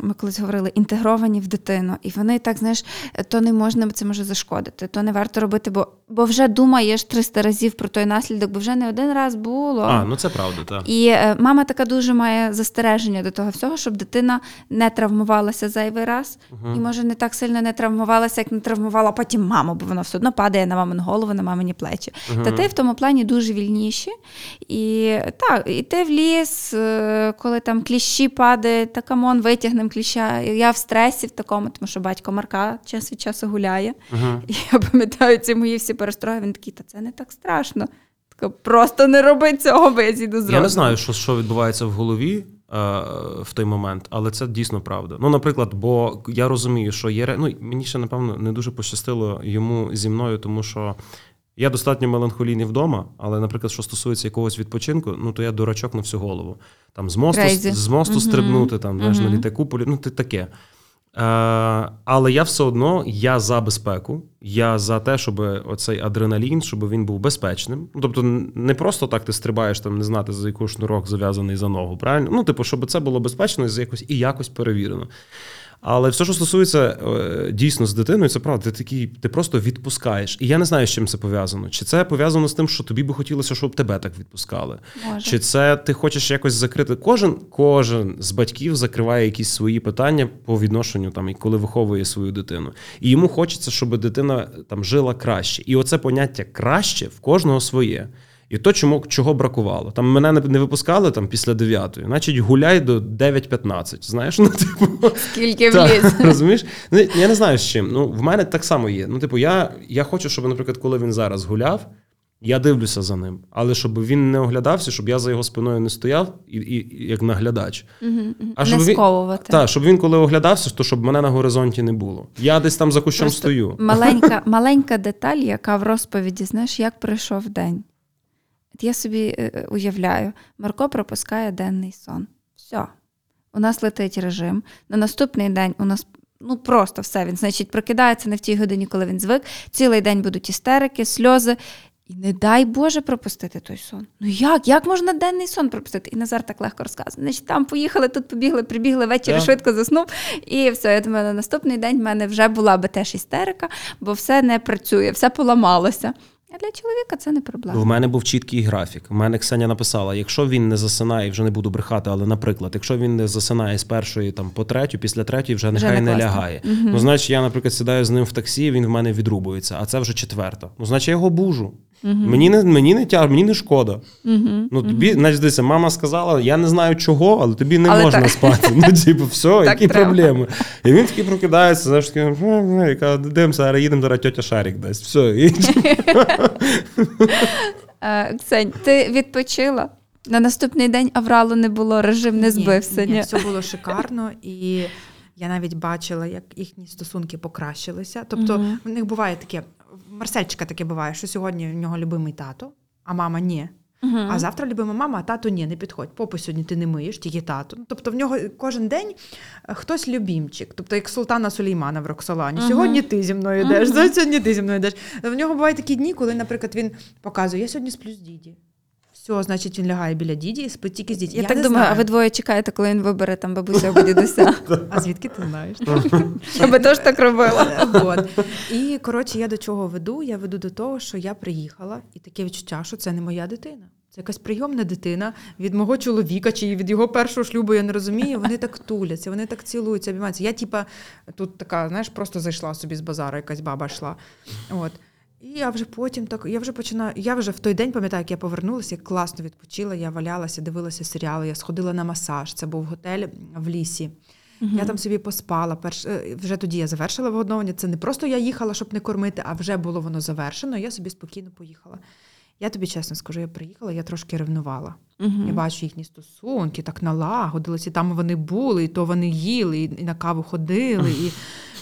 Speaker 1: ми колись говорили, інтегровані в дитину, і вони так знаєш, то не можна це може зашкодити, то не варто робити, бо бо вже думаєш 300 разів про той наслідок, бо вже не один раз було.
Speaker 2: А, ну це правда, так.
Speaker 1: І е, мама така дуже має застереження до того всього, щоб дитина не травмувалася зайвий раз, uh-huh. і може не так сильно не травмувалася, як не травмувала потім маму, бо вона все одно падає на мамину голову, на мамині плечі. Uh-huh. Та ти в тому плані дуже вільніші. І так, і ти в ліс, е, коли там кліщі падає, та come on, витягнемо кліща. Я в стресі в такому, тому що батько Марка час від часу гуляє. Uh-huh. І я пам'ятаю ці мої всі перестрої. Він такий, та це не так страшно. Просто не роби цього, бо я зійду з
Speaker 2: Я не знаю, що що відбувається в голові в той момент, але це дійсно правда. Ну, наприклад, бо я розумію, що є ну, мені ще, напевно, не дуже пощастило йому зі мною, тому що я достатньо меланхолійний вдома, але, наприклад, що стосується якогось відпочинку, ну то я дурачок на всю голову. Там з мосту з мосту uh-huh. стрибнути, там uh-huh. на літаку полі... ну, ти таке. Е, але я все одно я за безпеку, я за те, щоб оцей адреналін, щоб він був безпечним. Ну, Тобто, не просто так ти стрибаєш там, не знати, за яку шнурок зав'язаний за ногу. Правильно? Ну, типу, щоб це було безпечно і якось і якось перевірено. Але все, що стосується е, дійсно з дитиною, це правда. Ти такий, ти просто відпускаєш. І я не знаю, з чим це пов'язано. Чи це пов'язано з тим, що тобі би хотілося, щоб тебе так відпускали?
Speaker 1: Може.
Speaker 2: Чи це ти хочеш якось закрити? Кожен кожен з батьків закриває якісь свої питання по відношенню там, і коли виховує свою дитину. І йому хочеться, щоб дитина там жила краще. І оце поняття краще в кожного своє. І то, чому чого бракувало. Там мене не випускали там після 9, значить гуляй до 9.15. Знаєш, ну типу.
Speaker 1: Скільки вліз.
Speaker 2: розумієш? Ну, я не знаю з чим. Ну, в мене так само є. Ну, типу, я, я хочу, щоб, наприклад, коли він зараз гуляв, я дивлюся за ним. Але щоб він не оглядався, щоб я за його спиною не стояв, і, і, як наглядач.
Speaker 1: А
Speaker 2: щоб
Speaker 1: не
Speaker 2: він-
Speaker 1: сковувати.
Speaker 2: Щоб він коли оглядався, то щоб мене на горизонті не було. Я десь там за кущом
Speaker 1: Просто
Speaker 2: стою.
Speaker 1: Маленька, маленька деталь, яка в розповіді, знаєш, як пройшов день. От я собі е, уявляю, Марко пропускає денний сон. Все. У нас летить режим. На наступний день у нас ну просто все. Він, значить, прокидається не в тій годині, коли він звик. Цілий день будуть істерики, сльози. І не дай Боже пропустити той сон. Ну як? Як можна денний сон пропустити? І Назар так легко розказує. Значить, там поїхали, тут побігли, прибігли ввечері, швидко заснув. І все. Я думаю, на наступний день в мене вже була би теж істерика, бо все не працює, все поламалося. А для чоловіка це не проблема.
Speaker 2: В мене був чіткий графік. В мене Ксеня написала: якщо він не засинає, вже не буду брехати, але, наприклад, якщо він не засинає з першої там по третю, після третьої вже
Speaker 1: Вже
Speaker 2: нехай
Speaker 1: не
Speaker 2: не,
Speaker 1: лягає.
Speaker 2: лягає. Ну, значить, я, наприклад, сідаю з ним в таксі, він в мене відрубується, а це вже четверта. Ну, значить, я його бужу. Мені не мені не тяж, мені не шкода. Ну тобі, значить, дивися, мама сказала, я не знаю чого, але тобі не
Speaker 1: Але
Speaker 2: можна
Speaker 1: так.
Speaker 2: спати. Ну, типу, все, які
Speaker 1: треба.
Speaker 2: проблеми. І він такий прокидається, знаєш, такий, каже, дивимося, зараз їдемо, зараз тьотя Шарік дасть. Все.
Speaker 1: Ксень, ти відпочила? На наступний день авралу не було, режим не збився.
Speaker 3: Ні,
Speaker 1: Ні,
Speaker 3: все було шикарно, і я навіть бачила, як їхні стосунки покращилися. Тобто,
Speaker 1: Мгм.
Speaker 3: в них буває таке, Марсельчика таке буває, що сьогодні в нього любимий тато, а мама ні.
Speaker 1: Мгм.
Speaker 3: А завтра любима мама, а тато ні, не підходь. Попу сьогодні ти не миєш, тільки тато. Ну, Тобто в нього кожен день е, хтось любімчик. Тобто як султана Сулеймана в Роксолані.
Speaker 1: Мгм.
Speaker 3: Сьогодні ти зі мною йдеш, mm сьогодні ти зі мною йдеш. В нього бувають такі дні, коли, наприклад, він показує, я сьогодні сплю з діді. Все, значить, він лягає біля діді і спить тільки з діді.
Speaker 1: Я, так думаю,
Speaker 3: знаю.
Speaker 1: а ви двоє чекаєте, коли він вибере там бабуся або дідуся.
Speaker 3: А звідки ти знаєш?
Speaker 1: Я би теж так робила.
Speaker 3: От. І коротше, я до чого веду? Я веду до того, що я приїхала, і таке відчуття, що це не моя дитина. Це якась прийомна дитина від мого чоловіка чи від його першого шлюбу, я не розумію. Вони так туляться, вони так цілуються, обіймаються. Я, типа, тут така, знаєш, просто зайшла собі з базару, якась баба йшла. От. І я вже потім так, я вже починаю. Я вже в той день пам'ятаю, як я повернулася, я класно відпочила, я валялася, дивилася серіали, я сходила на масаж. Це був готель в лісі. Я там собі поспала. Перш... е, Вже тоді я завершила вигодовування. Це не просто я їхала, щоб не кормити, а вже було воно завершено. Я собі спокійно поїхала. Я тобі чесно скажу, я приїхала, я трошки ревнувала. Я бачу їхні стосунки, так налагодилися, і там вони були, і то вони їли, і на каву ходили. І...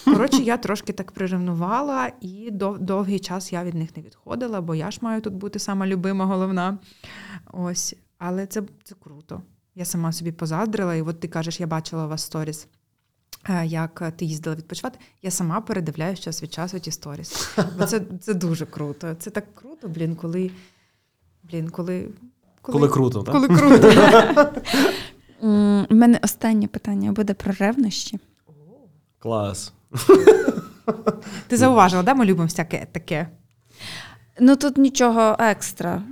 Speaker 3: Коротше, я трошки так приревнувала, і дов- довгий час я від них не відходила, бо я ж маю тут бути сама любима, головна. Ось. Але це, це круто. Я сама собі позаздрила, і от ти кажеш, я бачила у вас сторіс. е, Як ти їздила відпочивати, я сама передивляюсь час від часу ті сторіс. Бо це, це дуже круто. Це так круто, блін, коли. Блін, коли.
Speaker 2: Коли круто, так?
Speaker 3: Коли круто.
Speaker 1: У мене останнє питання буде про ревнощі.
Speaker 2: Клас.
Speaker 3: Ти зауважила, да, ми любимо всяке таке.
Speaker 1: Ну тут нічого екстра.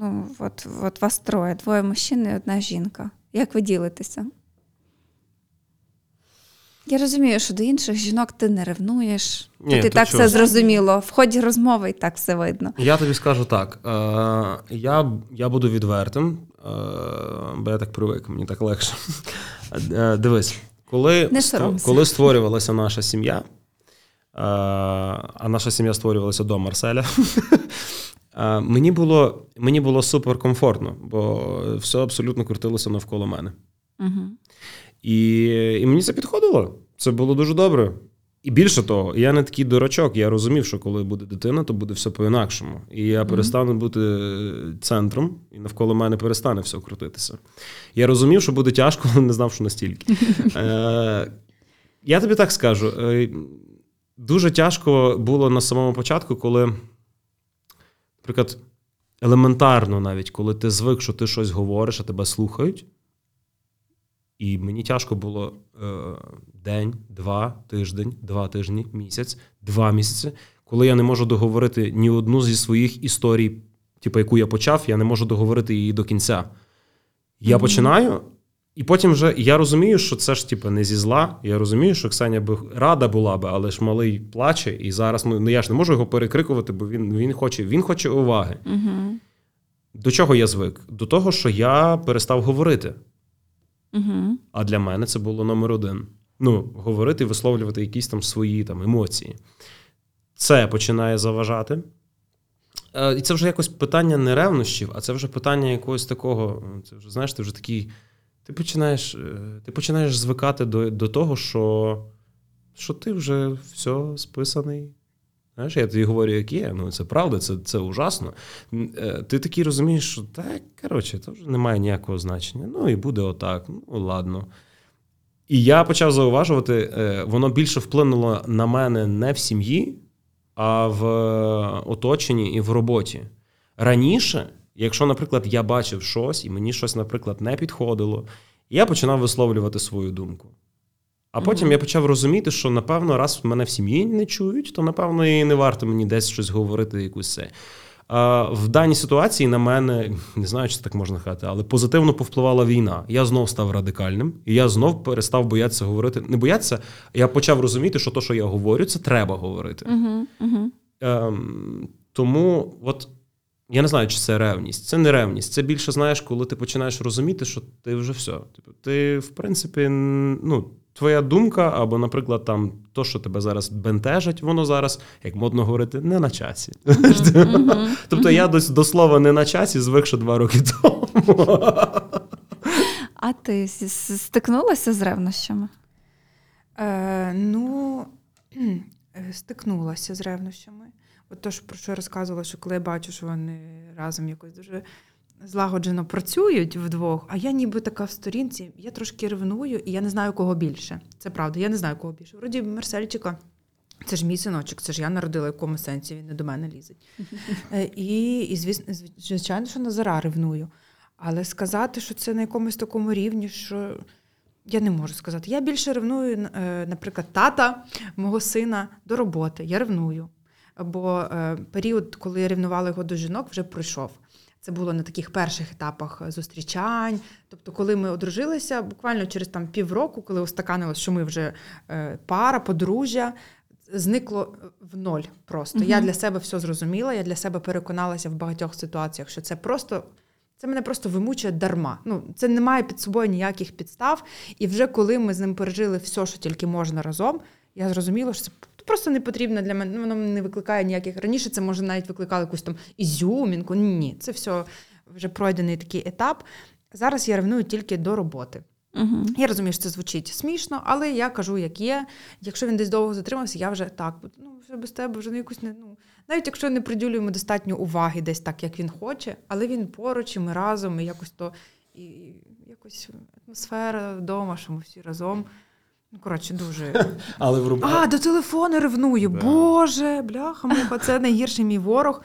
Speaker 1: Ну, от, от вас троє, двоє мужчин і одна жінка. Як ви ділитеся? Я розумію, що до інших жінок ти не ревнуєш.
Speaker 2: Ні,
Speaker 1: Тут і так
Speaker 2: чого?
Speaker 1: все зрозуміло. В ході розмови і так все видно.
Speaker 2: Я тобі скажу так. Е, я, я буду відвертим, е, бо я так привик, мені так легше. Е, дивись, коли,
Speaker 1: Не
Speaker 2: коли створювалася наша сім'я, е, а наша сім'я створювалася до Марселя. е, Мені було, мені було суперкомфортно, бо все абсолютно крутилося навколо мене.
Speaker 1: Угу.
Speaker 2: І, і мені це підходило. Це було дуже добре. І більше того, я не такий дурачок. Я розумів, що коли буде дитина, то буде все по-інакшому. І я перестану бути центром, і навколо мене перестане все крутитися. Я розумів, що буде тяжко, але не знав, що настільки. Е, я тобі так скажу: е, дуже тяжко було на самому початку, коли, наприклад, елементарно навіть, коли ти звик, що ти щось говориш, а тебе слухають. І мені тяжко було е, день, два, тиждень, два тижні, місяць, два місяці, коли я не можу договорити ні одну зі своїх історій, типу, яку я почав, я не можу договорити її до кінця. Я mm-hmm. починаю, і потім вже я розумію, що це ж типу, не зі зла. Я розумію, що Ксеня би рада була би, але ж малий плаче, і зараз ну, я ж не можу його перекрикувати, бо він він хоче він хоче уваги.
Speaker 1: Угу.
Speaker 2: До чого я звик? До того, що я перестав говорити. А для мене це було номер один. Ну, говорити, висловлювати якісь там свої там, емоції. Це починає заважати. Е, і це вже якось питання не ревнощів, а це вже питання якогось такого. Це вже, знаєш, ти вже такий. Ти починаєш е, ти починаєш звикати до до того, що що ти вже все списаний. Знаєш, Я тобі говорю, як є. Ну, це правда, це це ужасно. Е, ти такий розумієш, що так, коротше, це вже не має ніякого значення. Ну і буде отак. Ну, ладно. І я почав зауважувати, е, воно більше вплинуло на мене не в сім'ї, а в оточенні і в роботі. Раніше. Якщо, наприклад, я бачив щось, і мені щось, наприклад, не підходило, я починав висловлювати свою думку. А потім mm-hmm. я почав розуміти, що, напевно, раз мене в сім'ї не чують, то, напевно, і не варто мені десь щось говорити, якусь це. В даній ситуації на мене, не знаю, чи це так можна сказати, але позитивно повпливала війна. Я знов став радикальним, і я знов перестав боятися говорити. Не боятися, я почав розуміти, що то, що я говорю, це треба говорити. Ем, Тому, от я не знаю, чи це ревність. Це не ревність. Це більше знаєш, коли ти починаєш розуміти, що ти вже все. Типу, ти, в принципі, ну, твоя думка, або, наприклад, там то, що тебе зараз бентежить, воно зараз, як модно говорити, не на часі. Тобто я до, слова не на часі звик ще два роки тому.
Speaker 1: А ти стикнулася з ревнощами?
Speaker 3: Е, Ну, стикнулася з ревнощами. От то, про що я розказувала, що коли я бачу, що вони разом якось дуже злагоджено працюють вдвох, а я ніби така в сторінці, я трошки ревную, і я не знаю, кого більше. Це правда, я не знаю, кого більше. Вроді Марсельчика. Це ж мій синочок, це ж я народила, в якому сенсі він не до мене лізить. Е, і, і звісно, звичайно, що Назара ревную. Але сказати, що це на якомусь такому рівні, що я не можу сказати. Я більше ревную, е, наприклад, тата мого сина до роботи. Я ревную бо е, період, коли я рівнувала його до жінок, вже пройшов. Це було на таких перших етапах зустрічань. Тобто, коли ми одружилися, буквально через там півроку, коли устаканилось, що ми вже е, пара, подружжя, зникло в ноль просто. uh Я для себе все зрозуміла, я для себе переконалася в багатьох ситуаціях, що це просто. Це мене просто вимучує дарма. Ну, Це не має під собою ніяких підстав. І вже коли ми з ним пережили все, що тільки можна разом, я зрозуміла, що це просто не потрібно для мене. Ну, воно не викликає ніяких. Раніше це може навіть викликало якусь там ізюмінку. Ні, це все вже пройдений такий етап. Зараз я ревную тільки до роботи.
Speaker 1: Угу.
Speaker 3: Я розумію, що це звучить смішно, але я кажу, як є. Якщо він десь довго затримався, я вже так, ну вже без тебе вже не якусь не ну. Навіть якщо не приділюємо достатньо уваги десь так, як він хоче, але він поруч, і ми разом, і якось то і якось атмосфера вдома, що ми всі разом. Ну, коротше, дуже.
Speaker 2: Але в руб...
Speaker 3: А, до телефону ревную. Да. Боже, бляха, муха, це найгірший мій ворог.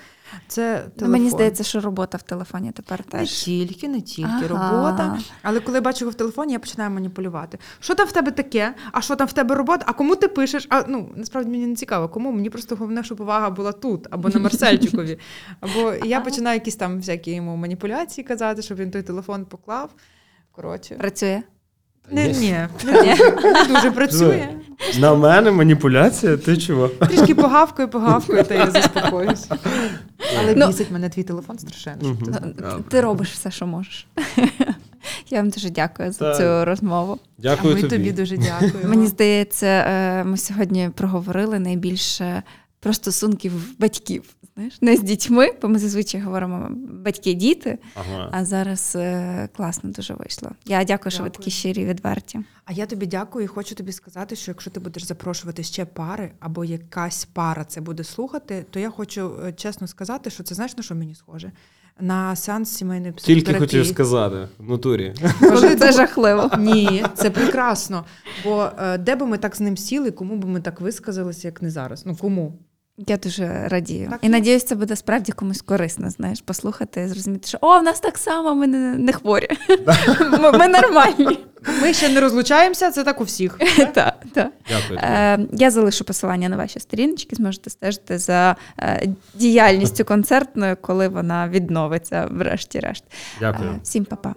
Speaker 3: Це телефон.
Speaker 1: Ну, мені здається, що робота в телефоні тепер теж.
Speaker 3: Не тільки, не тільки ага. робота. Але коли я бачу його в телефоні, я починаю маніпулювати. Що там в тебе таке? А що там в тебе робота? А кому ти пишеш? А ну насправді мені не цікаво, кому мені просто головне, щоб увага була тут, або на Марсельчикові. Або я починаю якісь там всякі йому маніпуляції казати, щоб він той телефон поклав. Коротше.
Speaker 1: Працює.
Speaker 3: Не, ні, не дуже працює.
Speaker 2: На мене маніпуляція, ти чого?
Speaker 3: Трішки погавкою, погавкою, та я заспокоюсь. Але ну, бісить мене твій телефон страшенно.
Speaker 1: Ти робиш все, що можеш. Я вам дуже дякую за цю розмову.
Speaker 2: Дякую
Speaker 3: а ми
Speaker 2: тобі.
Speaker 3: тобі дуже дякуємо.
Speaker 1: Мені здається, е, ми сьогодні проговорили найбільше про стосунків батьків. Знаєш, не з дітьми, бо ми зазвичай говоримо батьки-діти, ага. а зараз е, класно дуже вийшло. Я дякую, дякую, що ви такі щирі відверті.
Speaker 3: А я тобі дякую і хочу тобі сказати, що якщо ти будеш запрошувати ще пари, або якась пара це буде слухати, то я хочу е, чесно сказати, що це знаєш на що мені схоже. На сеанс сімейної психотерапії.
Speaker 2: Тільки хотів сказати в натурі.
Speaker 1: Боже, це жахливо.
Speaker 3: Ні, це прекрасно. Бо е, де би ми так з ним сіли, кому би ми так висказалися, як не зараз? Ну кому?
Speaker 1: Я дуже радію. Так, і надіюсь, це буде справді комусь корисно, знаєш, послухати, зрозуміти, що о, в нас так само, ми не, не хворі. Ми, ми нормальні.
Speaker 3: Ми ще не розлучаємося, це так у всіх.
Speaker 1: Так, так.
Speaker 2: Дякую.
Speaker 1: Е, Я залишу посилання на ваші сторіночки, зможете стежити за е, діяльністю концертною, коли вона відновиться, врешті-решт.
Speaker 2: Дякую.
Speaker 1: Е, Всім па-па.